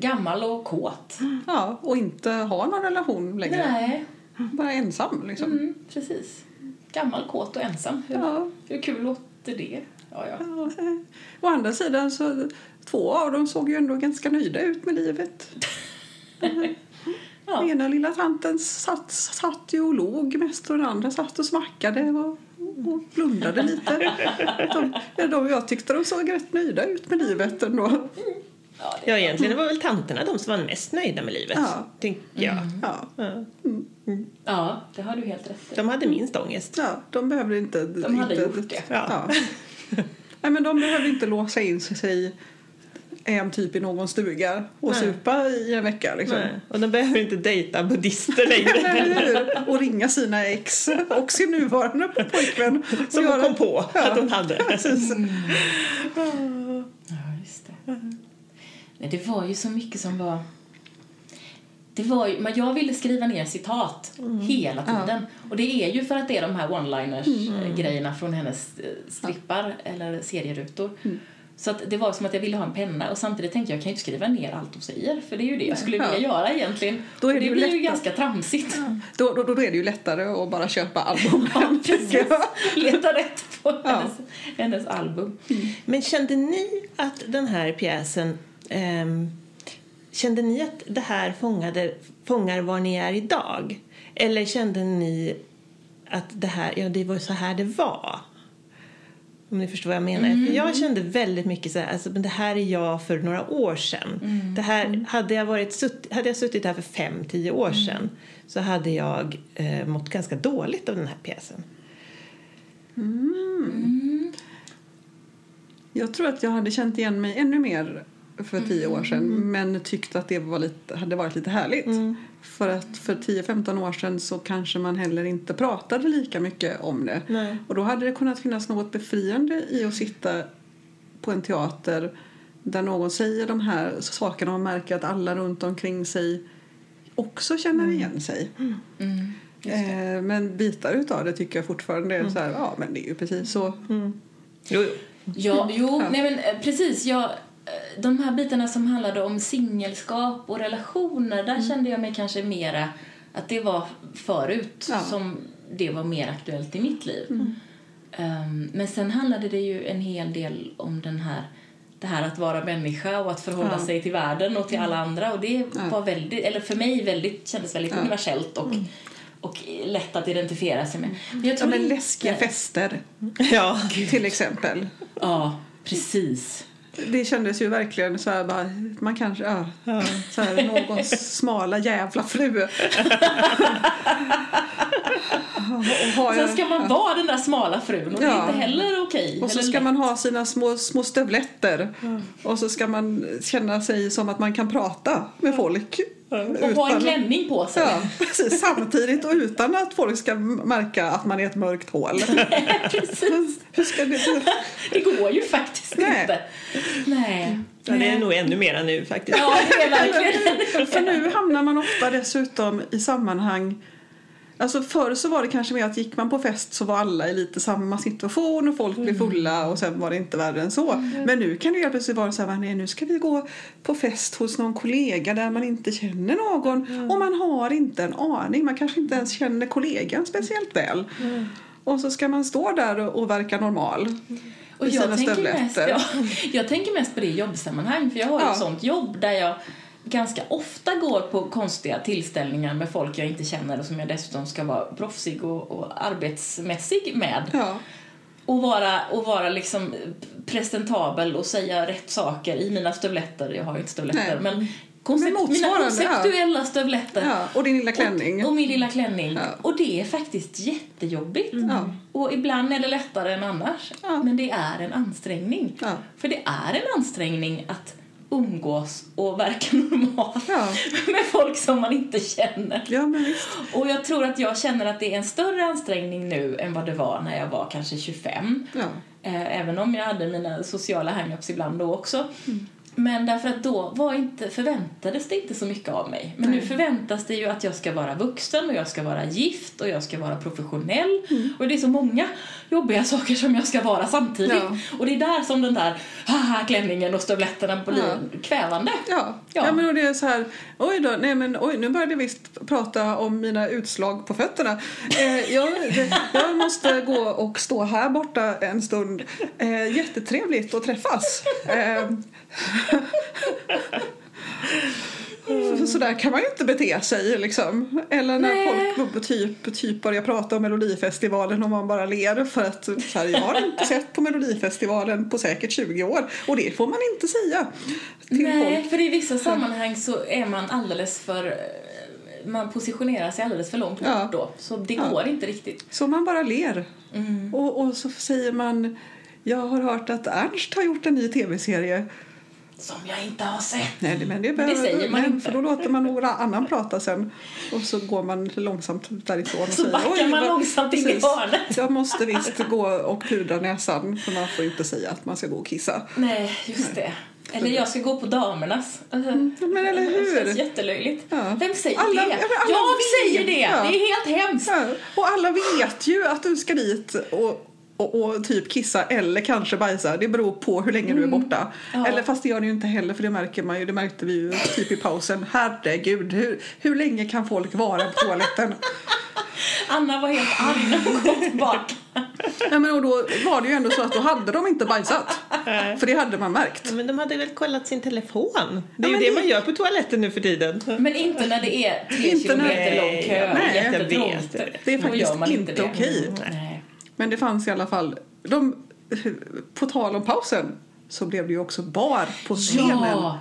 Gammal och kåt. ja, och inte ha någon relation längre. Nej, Bara ensam liksom. mm, precis. Gammal, kåt och ensam. Hur, Ja. hur kul låter det? Ja, ja. Ja, eh, Å andra sidan så två av dem såg ju ändå ganska nöjda ut med livet. Ja. Den ena lilla tanten satt, satt ju och låg mest och den andra satt och smackade och, och blundade lite. De, de, jag tyckte de såg rätt nöjda ut med livet ändå. Ja, Ja, egentligen var väl tanterna de som var mest nöjda med livet, Ja. tänker jag. Ja, Ja. ja, det har du helt rätt i. De hade minst ångest. ja, de behövde inte... De hade inte, gjort det. Ja. Nej, men de behövde inte låsa in sig en typ i någon stuga och Nej. supa i en vecka. Liksom. Nej. Och de behöver inte dejta buddhister längre. Och ringa sina ex och sin nuvarande pojkvän. Som hon kom på att hon hade. Precis. Ja, just det. Nej, det var ju så mycket som var... Det var ju, men jag ville skriva ner citat hela tiden. Och det är ju för att det är de här one-liners-grejerna från hennes eh, strippar eller serierutor. Så att det var som att jag ville ha en penna och samtidigt tänkte jag jag kan ju inte skriva ner allt hon säger för det är ju det jag skulle vilja göra egentligen. Då är det det, ju blir ju lättare. ganska tramsigt. Då, då, då är det ju lättare att bara köpa albumen. Ja, precis. Leta rätt på hennes, hennes album. Men kände ni att den här pjäsen... ehm, kände ni att det här fångade, fångar var ni är idag? Eller kände ni att det här, ja, det var så här det var? Om ni förstår vad jag menar. För jag kände väldigt mycket så här, alltså, men det här är jag för några år sedan. Det här, hade, jag varit sutt, hade jag suttit här för fem, tio år sedan så hade jag eh, mått ganska dåligt av den här pjäsen. Jag tror att jag hade känt igen mig ännu mer för tio år sedan Mm. men tyckte att det var lite, hade varit lite härligt. För att för 10-15 år sedan så kanske man heller inte pratade lika mycket om det. Nej. Och då hade det kunnat finnas något befriande i att sitta på en teater där någon säger de här sakerna och märker att alla runt omkring sig också känner Mm. igen sig. Mm. Eh, men bitar utav det tycker jag fortfarande är så här, ja men det är ju precis så. Jo, jo. Ja, jo, Ja. nej men eh, precis. Jag, de här bitarna som handlade om singelskap och relationer, där kände jag mig kanske mera att det var förut Ja. som det var mer aktuellt i mitt liv. Ehm, men sen handlade det ju en hel del om den här det här att vara människa och att förhålla Ja. sig till världen och till alla andra och det var väldigt, eller för mig väldigt, kändes väldigt Ja. universellt och, och lätt att identifiera sig med. Men jag Ja tror men inte- läskiga fester Ja. till exempel. Ja, precis. Det kändes ju verkligen så här bara, man kanske, ja, så här någons smala jävla fru. och Sen ska man vara den där smala frun och det är Ja. inte heller okej. och så ska lätt. man ha sina små, små stövletter. Och så ska man känna sig som att man kan prata med folk. Och ha en klänning på sig. Ja, precis. Samtidigt och utan att folk ska märka att man är ett mörkt hål. Precis. Hur ska det... Det går ju faktiskt Nej. inte. Nej. Ja, det är nog ännu mera nu faktiskt. Ja, det är verkligen För nu hamnar man ofta dessutom i sammanhang Alltså förr så var det kanske mer att gick man på fest så var alla i lite samma situation och folk blev fulla och sen var det inte värre än så. Men nu kan det helt plötsligt vara så här, nej nu ska vi gå på fest hos någon kollega där man inte känner någon och man har inte en aning, man kanske inte ens känner kollegan speciellt väl. Och så ska man stå där och, och verka normal. Och jag tänker, mest, ja, jag tänker mest på det i jobbsammanhang för jag har Ja. ett sånt jobb där jag ganska ofta går på konstiga tillställningar med folk jag inte känner och som jag dessutom ska vara proffsig och, och arbetsmässig med. Ja. Och vara, och vara liksom presentabel och säga rätt saker i mina stövletter. Jag har ju inte stövletter, Nej. men koncept, Men mina ja. konceptuella stövletter. ja. Och din lilla klänning. Och, och min lilla klänning. Ja. Och det är faktiskt jättejobbigt. Ja. Och ibland är det lättare än annars. Men det är en ansträngning. För det är en ansträngning att umgås och verka normal Ja. med folk som man inte känner. Ja. Och jag tror att jag känner att det är en större ansträngning nu än vad det var när jag var kanske 25. Ja. Eh, Även om jag hade mina sociala hang-ups ibland då också. Men därför att då var inte, förväntades det inte så mycket av mig. Men nu förväntas det ju att jag ska vara vuxen och jag ska vara gift och jag ska vara professionell. Och det är så många jobbiga saker som jag ska vara samtidigt. Ja. Och det är där som den där haha, klänningen och stövletterna blir Ja. kvävande. Ja. Ja. Ja. men och det är så här, oj då, nej men oj, nu började jag visst prata om mina utslag på fötterna. Eh, jag, jag måste gå och stå här borta en stund. Eh, jättetrevligt att träffas. Eh, så där kan man ju inte bete sig liksom. Eller när Nej. folk typ, typ börjar prata om Melodifestivalen och man bara ler för att så här, jag har inte sett på Melodifestivalen på säkert 20 år och det får man inte säga Nej, folk. för i vissa sammanhang så är man alldeles för... eh, Man positionerar sig alldeles för långt bort Ja. då. Så det Ja. går inte riktigt. Så man bara ler. Mm. Och, och så säger man jag har hört att Ernst har gjort en ny tv-serie. Som jag inte har sett. Nej, det- men det, Men det säger man men, inte. För då låter man några annan prata sen. Och så går man långsamt därifrån och Så säger backar man långsamt in i hörnet. Jag måste visst gå och pudra näsan för man får inte säga att man ska gå och kissa. Nej, just det. Eller jag ska gå på damernas. Alltså, men eller hur? Det känns jättelöjligt. Ja. Vem säger Alla- det? alla jag vet. säger det! Ja. Det är helt hemskt. Ja, och alla vet ju att du ska dit och, och, och typ kissa eller kanske bajsa. Det beror på hur länge du är borta. Mm. Ja. Eller fast det gör det ju inte heller för det märker man ju. Det märkte vi ju typ i pausen. Herregud, hur, hur länge kan folk vara på toaletten? Anna var helt arg när hon kom tillbaka. Nej, men och då var det ju ändå så att då hade de inte bajsat. För det hade man märkt. Ja, men de hade väl kollat sin telefon? Det är Ja, ju det det- man gör på toaletten nu för tiden. Men inte när det är tre Inte när- kilometer lång kö. Nej, jag vet. Det är faktiskt inte det. okej. Nej. Men det fanns i alla fall. De, på tal om pausen så blev det ju också bar på scenen. Ja,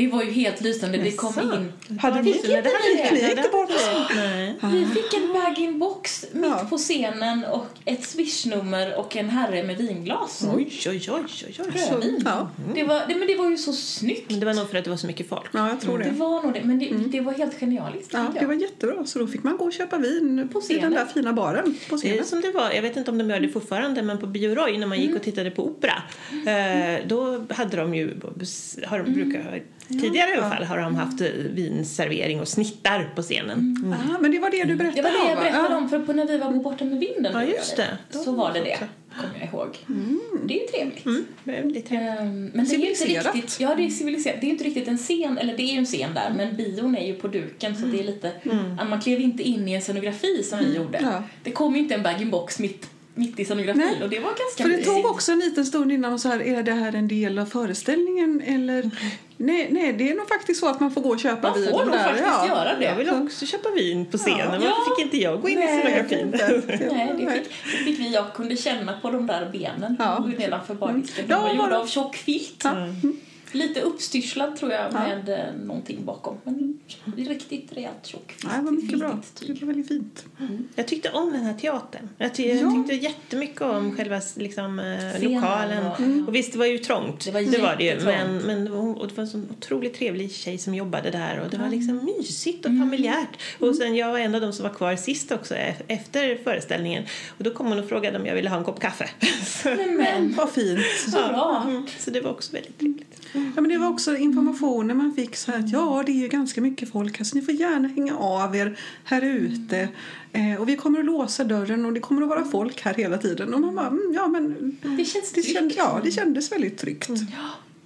det var ju helt lysande. Det kom Jaså? in. Hade ni, Fick inte ni, det? ni gick bort Nej. Vi fick en bag-in-box mitt Ja. på scenen och ett swishnummer och en herre med vinglas. Oj, oj, oj, oj, oj. så, Rödvin. ja. Det var, det, men det var ju så snyggt. Men det var nog för att det var så mycket folk. ja, jag tror Det det. var nog det, men det, det var helt genialiskt. Ja, det var jättebra. Så då fick man gå och köpa vin På på i den scenen. där fina baren på Det är scenen. som det var, jag vet inte om de gör det fortfarande, men på Bio Roy när man gick och tittade på opera, eh, då hade de ju, har de, brukar, tidigare i alla fall, har de haft eh, vinservering och snittar på scenen. Mm. Ah, men det var det du berättade Det var det jag om, va? berättade om, för på när vi var på Borta med vinden Ja, just det. så var det det, kommer jag ihåg. Det är ju trevligt. Mm, väldigt trevligt. Ehm, Men det är ju inte riktigt, ja det är civiliserat. Det är ju inte riktigt en scen, eller det är ju en scen där, men bion är ju på duken så det är lite, man klev inte in i en scenografi som vi gjorde. Ja. Det kom ju inte en bag-in-box mitt, mitt i scenografin Nej. och det var ganska För det tog också en liten stund innan man så här, är det här en del av föreställningen eller? Nej, nej, det är nog faktiskt så att man får gå och köpa Man vin får nog faktiskt ja. göra det. Jag vill också köpa vin på scenen. Ja. Varför fick inte jag gå in i Nej, scenografin? inte. Nej, det fick, det fick vi. Jag kunde känna på de där benen Ja. nedanför bardisken. De Ja, var var gjorda av tjock filt. Ja. Lite uppstyrslad tror jag Ja. med eh, någonting bakom. Men riktigt rejält tjock. Nej, det var mycket bra. Riktigt Det tyg. var väldigt fint. Jag tyckte om den här teatern. Jag, ty- jag Ja. tyckte jättemycket om själva liksom, eh, lokalen. och- Mm. Och visst, det var ju trångt. Det var det, var det ju. Men, men det var, och det var en sån otroligt trevlig tjej som jobbade där. Och det var liksom mysigt Mm. och familjärt. Och sen jag var en av de som var kvar sist också e- efter föreställningen. Och då kom hon och frågade om jag ville ha en kopp kaffe. Nej, men, Vad fint. så bra. Mm, Så det var också väldigt trevligt. Ja, men det var också informationen man fick så att ja, det är ju ganska mycket folk här så ni får gärna hänga av er här ute. Eh, och vi kommer att låsa dörren och det kommer att vara folk här hela tiden. Och man bara, mm, ja men Det känns det, känd, ja, det kändes väldigt tryggt. Ja,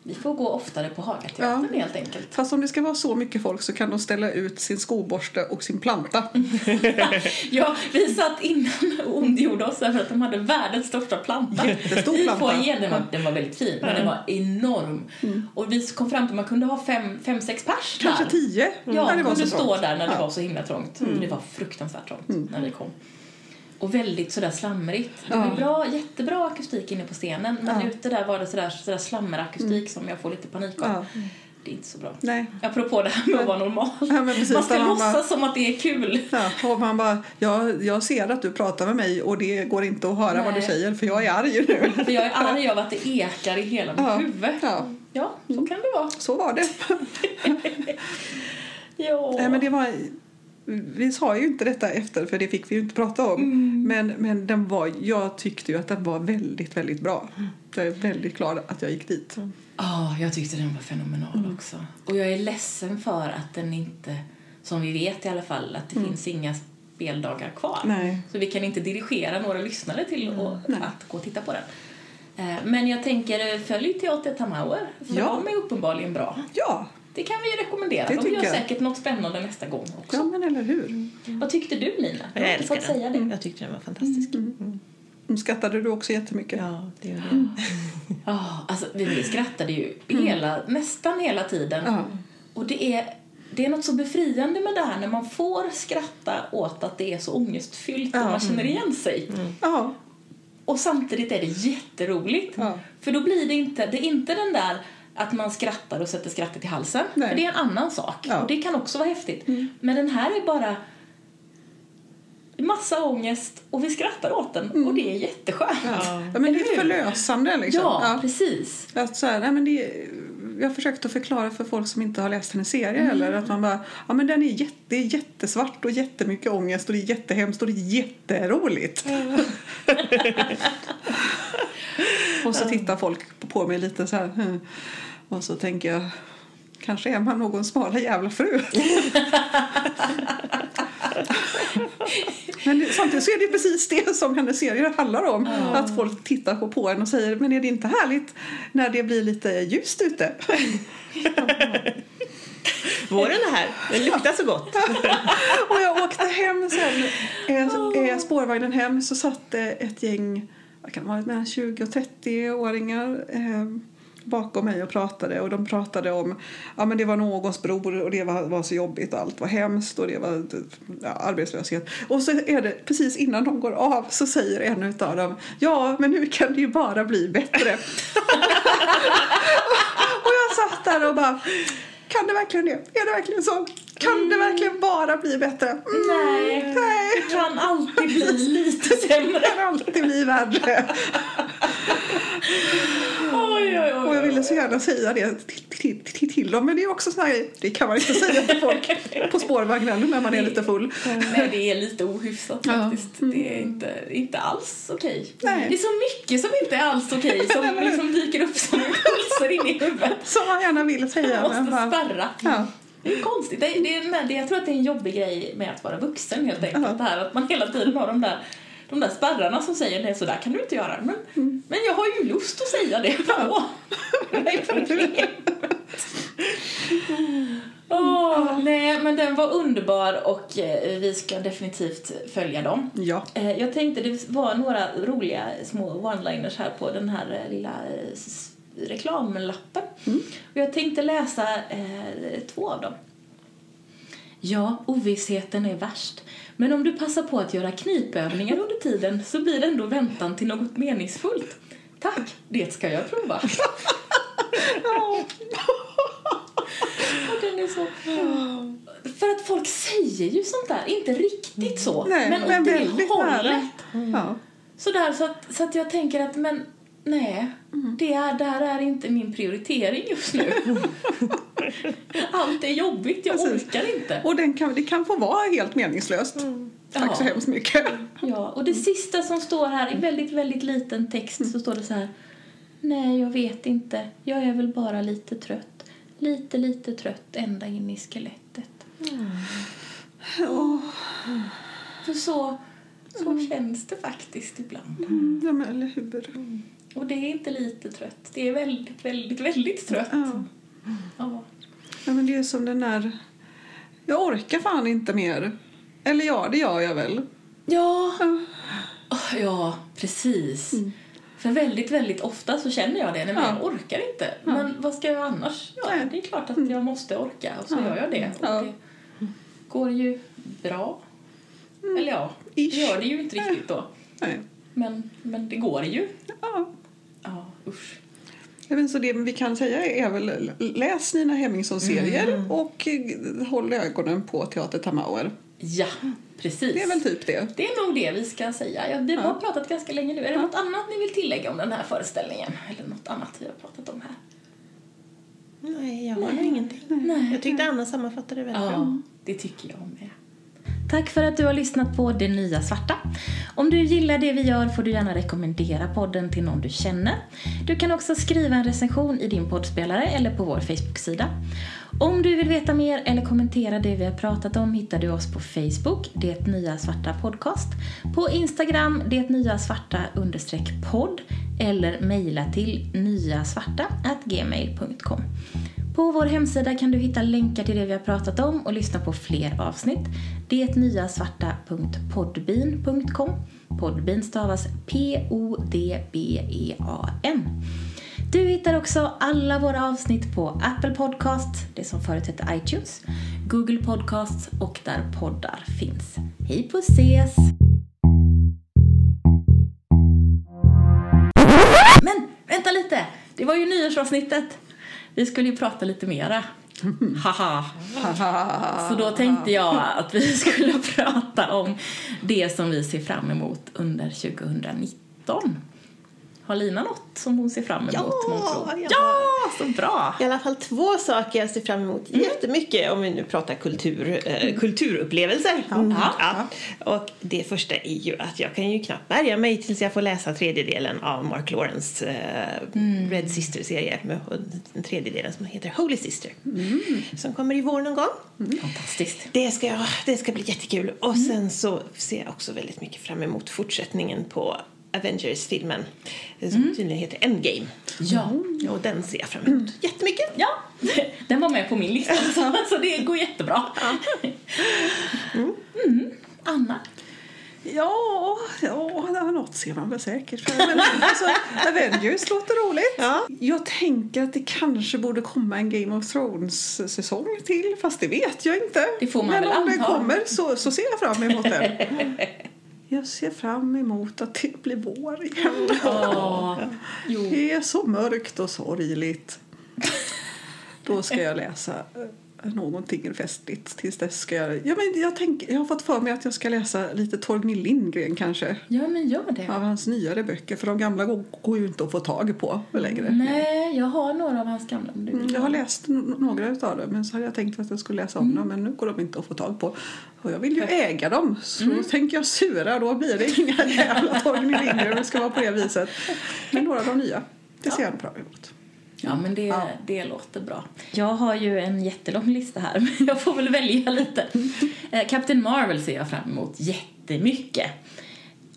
vi får gå oftare på Hagateatern Ja. helt enkelt. Fast om det ska vara så mycket folk så kan de ställa ut sin skoborste och sin planta. Ja, vi satt innan och ondgjorde oss över att de hade världens största planta. Jättestor I planta. foajén. Den var, den var väldigt fin, men den var enorm. Och vi kom fram till att man kunde ha fem, fem sex pers där. Kanske tio Ja, när det var kunde så stå trångt. där när det Ja. var så himla trångt. Det var fruktansvärt trångt när vi kom. Och väldigt sådär slamrigt. Det var bra, jättebra akustik inne på scenen, men Ja. ute där var det sådär, sådär slammerakustik som jag får lite panik av. Ja. Det är inte så bra. Nej. Apropå det här med att vara normal. Ja, men precis, man ska man bara- låtsas som att det är kul. Ja, och man bara, ja, jag ser att du pratar med mig och det går inte att höra vad du Nej. säger för jag är arg nu. För jag är arg av att det ekar i hela mitt Ja, huvud. ja. Ja, så kan det vara. Så var det. Ja. Nej, men det var, vi sa ju inte detta efter för det fick vi inte prata om. Mm. Men, men den var, jag tyckte ju att den var väldigt, väldigt bra. Jag är väldigt glad att jag gick dit. Ja, jag tyckte den var fenomenal också. Och jag är ledsen för att den inte, som vi vet i alla fall, att det finns inga speldagar kvar. Nej. Så vi kan inte dirigera några lyssnare till att, Nej. att gå och titta på den. Eh, Men jag tänker, följ Teater Tamauer, för Ja. de är uppenbarligen bra. Ja, Det kan vi ju rekommendera. Det de gör jag. säkert något spännande nästa gång också. ja men eller hur. Vad tyckte du, Lina? Jag inte älskar fått den. säga det. Jag tyckte den var fantastisk. Mm. Skattade du också jättemycket? Ja, det gör det. Ja, alltså vi skrattade ju hela, nästan hela tiden. Och det är, det är något så befriande med det här när man får skratta åt att det är så ångestfyllt och man känner igen sig. Ja. Och samtidigt är det jätteroligt. För då blir det inte, det är inte den där att man skrattar och sätter skrattet i halsen. Nej. För det är en annan sak. Ja. Och det kan också vara häftigt. Men den här är bara massa ångest och vi skrattar åt den och det är jätteskönt. Ja. ja, men det är förlösande liksom. Ja, precis. Att så här, nej, men det, jag har försökt att förklara för folk som inte har läst hennes serie Mm. heller att man bara, ja men den är, jätte, det är jättesvart och jättemycket ångest och det är jättehemskt och det är jätteroligt. och så tittar folk på mig lite så här, "Hm, Och så tänker jag, kanske är man någon smala jävla fru. Men samtidigt så är det precis det som hennes serie handlar om. Mm. Att folk tittar på, på en och säger, men är det inte härligt när det blir lite ljust ute? Våren är här, den luktar så gott. och jag åkte hem sen, eh, spårvagnen hem så satt ett gäng, vad kan det vara, mellan 20 och 30-åringar eh, bakom mig och pratade och de pratade om ja men det var någons bror och det var, var så jobbigt och allt var hemskt och det var ja, arbetslöshet. Och så är det precis innan de går av så säger en av dem ja men nu kan det ju bara bli bättre. och jag satt där och bara kan det verkligen det? Är det verkligen så? Kan mm. det verkligen bara bli bättre? Mm, nej. nej. Det kan alltid bli lite sämre. Det kan alltid bli värre. oj, oj, oj, ville så gärna säga det till, till, till, till dem men det är också så här, det kan man inte säga till folk på spårvagnen när man är lite full. Nej, det är lite ohyfsat faktiskt. Mm. Det är inte, inte alls okej. Okay. Det är så mycket som inte är alls okej som liksom dyker upp som impulser in i huvudet. Som man gärna vill säga. Man måste spärra. Ja. Det är konstigt. Det är, det är, jag tror att det är en jobbig grej med att vara vuxen helt enkelt. Uh -huh. Det här att man hela tiden har de där de där spärrarna som säger nej så där kan du inte göra. Men, mm. men jag har ju lust att säga det ändå. Oh, nej, men den var underbar och eh, vi ska definitivt följa dem. Ja. Eh, jag tänkte det var några roliga små one-liners här på den här eh, lilla reklamlappen. Mm. Och jag tänkte läsa två av dem. Ja, ovissheten är värst. Men om du passar på att göra knipövningar under tiden så blir det ändå väntan till något meningsfullt. Tack, det ska jag prova. den är så... För att folk säger ju sånt där, inte riktigt så, Nej, men, men åt det hållet. Ja. Sådär, så att, så att jag tänker att men nej, mm. det, är, det här är inte min prioritering just nu. Allt är jobbigt, jag Precis. orkar inte. Och den kan, det kan få vara helt meningslöst. Mm. Tack ja. så hemskt mycket. Ja, och det sista som står här i väldigt, väldigt liten text mm. så står det så här. Nej, jag vet inte. Jag är väl bara lite trött. Lite, lite trött ända in i skelettet. Mm. Oh. För så, så mm. känns det faktiskt ibland. Mm. Ja, men eller hur. Och det är inte lite trött. Det är väldigt, väldigt, väldigt trött. Ja. ja. Ja, men det är som den där... Jag orkar fan inte mer. Eller ja, det gör jag väl. Ja, ja, ja precis. Mm. För väldigt, väldigt ofta så känner jag det. Nej, men ja. Jag orkar inte. Ja. Men vad ska jag annars? Ja, det är klart att jag måste orka och så gör jag det. Och det går ju bra. Mm. Eller ja, det gör det ju inte riktigt då. Nej. Men, men det går ju. Ja. Usch. Jag så det vi kan säga är väl läs Nina Hemmingsson-serier mm. och eh, håll ögonen på Teater Tamauer. Ja, precis. Det är väl typ det. Det är nog det vi ska säga. Ja, vi har ja. pratat ganska länge nu. Är det ja. något annat ni vill tillägga om den här föreställningen? Eller något annat vi har pratat om här? Nej, jag har nog ingenting. Nej. Jag tyckte Anna sammanfattade det väldigt ja, bra. det tycker jag med. Tack för att du har lyssnat på Det Nya Svarta. Om du gillar det vi gör får du gärna rekommendera podden till någon du känner. Du kan också skriva en recension i din poddspelare eller på vår Facebook-sida. Om du vill veta mer eller kommentera det vi har pratat om hittar du oss på Facebook, Det Nya Svarta Podcast, på Instagram, Det Nya Svarta podd eller mejla till nyasvarta.gmail.com. På vår hemsida kan du hitta länkar till det vi har pratat om och lyssna på fler avsnitt. Detnyasvarta.podbean.com Podbean stavas P-O-D-B-E-A-N. Du hittar också alla våra avsnitt på Apple Podcast, det som förut hette iTunes, Google Podcasts och där poddar finns. Hej på ses! Men vänta lite! Det var ju nyårsavsnittet. Vi skulle ju prata lite mera. Haha. Så då tänkte jag att vi skulle prata om det som vi ser fram emot under 2019. Har Lina något som hon ser fram emot? Ja, ja, ja, så bra! I alla fall två saker jag ser fram emot mm. jättemycket om vi nu pratar kultur, eh, kulturupplevelser. Mm. Ja. Och det första är ju att jag kan ju knappt bärga mig tills jag får läsa tredjedelen av Mark Lawrence eh, mm. Red Sister-serie med den tredje delen som heter Holy Sister. Mm. Som kommer i vår någon gång. Mm. Fantastiskt. Det ska, jag, det ska bli jättekul. Och sen så ser jag också väldigt mycket fram emot fortsättningen på Avengers-filmen som mm. tydligen heter Endgame. Ja. Och den ser jag fram emot jättemycket. Ja, den var med på min lista så det går jättebra. Ja. Mm. Mm. Anna? Ja, ja, något ser man väl säkert. Men, alltså, Avengers låter roligt. Ja. Jag tänker att det kanske borde komma en Game of Thrones-säsong till, fast det vet jag inte. Det får man Men väl om anta. den kommer så, så ser jag fram emot den. Jag ser fram emot att det blir vår igen. Oh, det är så mörkt och sorgligt. Då ska jag läsa någonting festligt. Tills dess ska jag... Ja, men jag, tänk, jag har fått för mig att jag ska läsa lite Torgny Lindgren kanske. Ja, men gör det. Av hans nyare böcker. För de gamla går, går ju inte att få tag på längre. Nej, jag har några av hans gamla. Mm, jag har läst några av dem. Men så hade jag tänkt att jag skulle läsa om mm. dem. Men nu går de inte att få tag på. Och jag vill ju äga dem. Så mm. tänker jag sura. Då blir det inga jävla Torgny Lindgren. Det ska vara på det viset. Men några av de nya. Det ser jag bra emot. Ja, men det, ja. det låter bra. Jag har ju en jättelång lista här, men jag får väl välja lite. Eh, Captain Marvel ser jag fram emot jättemycket.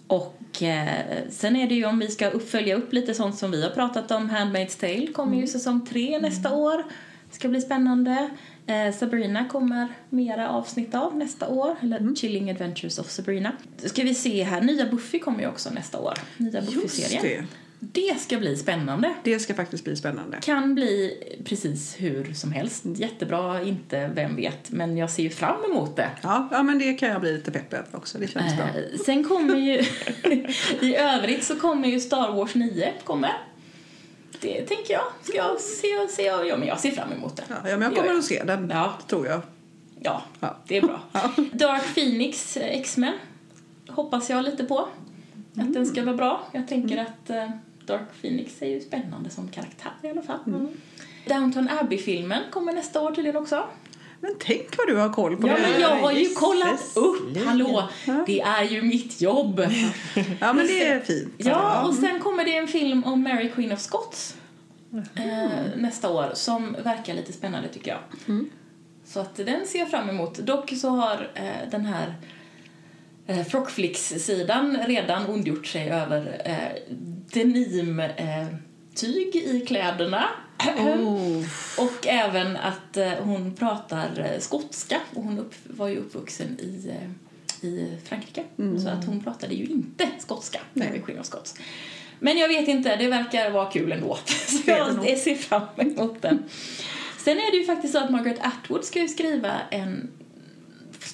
Och eh, sen är det ju om vi ska följa upp lite sånt som vi har pratat om. Handmaid's Tale kommer ju mm. säsong tre nästa mm. år. Det ska bli spännande. Eh, Sabrina kommer mera avsnitt av nästa år. Eller mm. Chilling Adventures of Sabrina. Ska vi se här, nya Buffy kommer ju också nästa år. Nya Buffy-serien. Det ska bli spännande. Det ska faktiskt bli spännande. Kan bli precis hur som helst. Jättebra, inte vem vet. Men jag ser fram emot det. Ja, ja men det kan jag bli lite pepp också. Det känns eh, bra. Sen kommer ju... I övrigt så kommer ju Star Wars 9 kommer. Det tänker jag. Ska jag se, se ja, men jag ser fram emot det. Ja, men jag kommer att se den, ja. tror jag. Ja, ja. det är bra. Ja. Dark Phoenix eh, X-Men hoppas jag lite på. Att den ska vara bra. Jag tänker mm. att eh, Dark Phoenix är ju spännande som karaktär i alla fall. Mm. Downton Abbey-filmen kommer nästa år tydligen också. Men tänk vad du har koll på. Ja, men jag har ju kollat upp. Hallå, det är ju mitt jobb. Ja, men det är fint. Ja, och sen kommer det en film om Mary Queen of Scots eh, nästa år som verkar lite spännande tycker jag. Mm. Så att den ser jag fram emot. Dock så har eh, den här eh, Frockflix-sidan redan ondgjort sig över eh, denimtyg eh, i kläderna. Oh. och även att eh, hon pratar eh, skotska och hon upp, var ju uppvuxen i, eh, i Frankrike. Mm. Så att hon pratade ju inte skotska, Mary Queen of Scots. Men jag vet inte, det verkar vara kul ändå. Så jag ser fram emot den. Sen är det ju faktiskt så att Margaret Atwood ska ju skriva en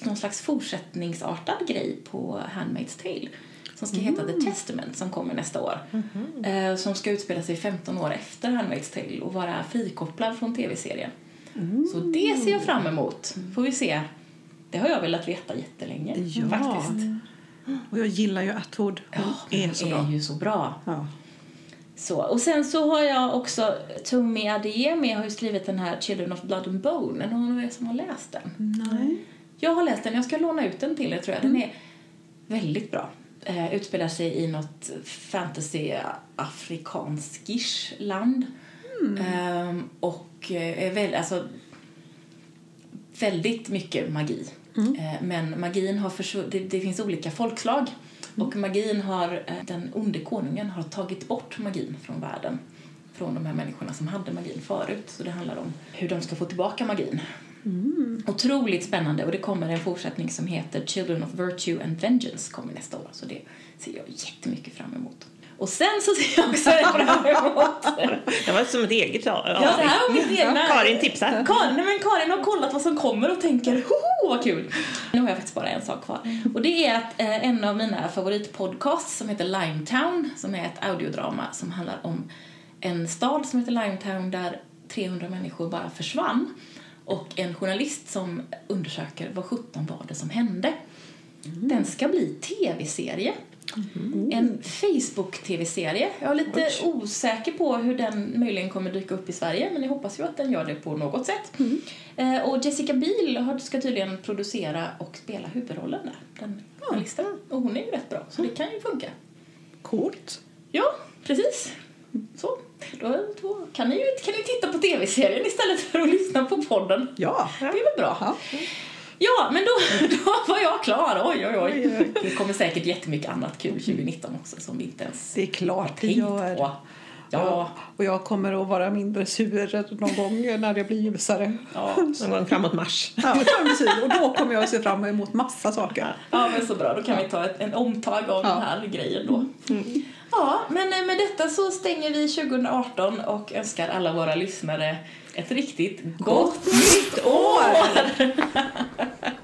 någon slags fortsättningsartad grej på Handmaid's Tale som ska heta mm. The Testament som kommer nästa år. Mm. Eh, som ska utspela sig 15 år efter Handmaid's Tale och vara frikopplad från tv-serien. Mm. Så det ser jag fram emot. Får vi se. Det har jag velat veta jättelänge ja. faktiskt. Och jag gillar ju Atwood. Hon ja, är så är bra. ju så bra. Ja. Så, och sen så har jag också Tomi Adeyemi har ju skrivit den här Children of Blood and Bone. Är det någon av er som har läst den? Nej. Jag har läst den. Jag ska låna ut den till er tror jag. Den mm. är väldigt bra eh, utspelar sig i något fantasy-afrikanskish land. Mm. Eh, och är väl, alltså, väldigt mycket magi. Mm. Eh, men magin har försvunnit, det, det, finns olika folkslag. Mm. Och magin har, eh, den onde konungen har tagit bort magin från världen. Från de här människorna som hade magin förut. Så det handlar om hur de ska få tillbaka magin. Mm. Otroligt spännande och det kommer en fortsättning som heter Children of Virtue and Vengeance kommer nästa år så det ser jag jättemycket fram emot. Och sen så ser jag också fram emot... det var som ett eget Ja, det här var mitt egna. Karin tipsar. Karin, nej, men Karin har kollat vad som kommer och tänker hoho vad kul. Nu har jag faktiskt bara en sak kvar. Och det är att eh, en av mina favoritpodcasts som heter Limetown som är ett audiodrama som handlar om en stad som heter Limetown där 300 människor bara försvann och en journalist som undersöker vad 17 var det som hände. Mm. Den ska bli tv-serie. Mm. En Facebook-tv-serie. Jag är lite Oj. osäker på hur den möjligen kommer dyka upp i Sverige men jag hoppas ju att den gör det på något sätt. Mm. Eh, och Jessica Biel ska tydligen producera och spela huvudrollen där, den journalisten. Och hon är ju rätt bra så det kan ju funka. Coolt. Ja, precis. Så. Då, då kan, ni, kan ni titta på tv-serien istället för att lyssna på podden. Ja. Det är väl bra. Ja. Ja, men då, då var jag klar. Oj, oj, oj. Det kommer säkert jättemycket annat kul 2019 också som vi inte ens Det är klart det gör. På. Ja. Och jag kommer att vara mindre sur någon gång när det blir ljusare. Ja, någon gång framåt mars. Ja, precis. Och då kommer jag att se fram emot massa saker. Ja, men så bra. Då kan vi ta ett, en omtag av ja. den här grejen då. Mm. Ja, men eh, med detta så stänger vi 2018 och önskar alla våra lyssnare ett riktigt gott, gott nytt år!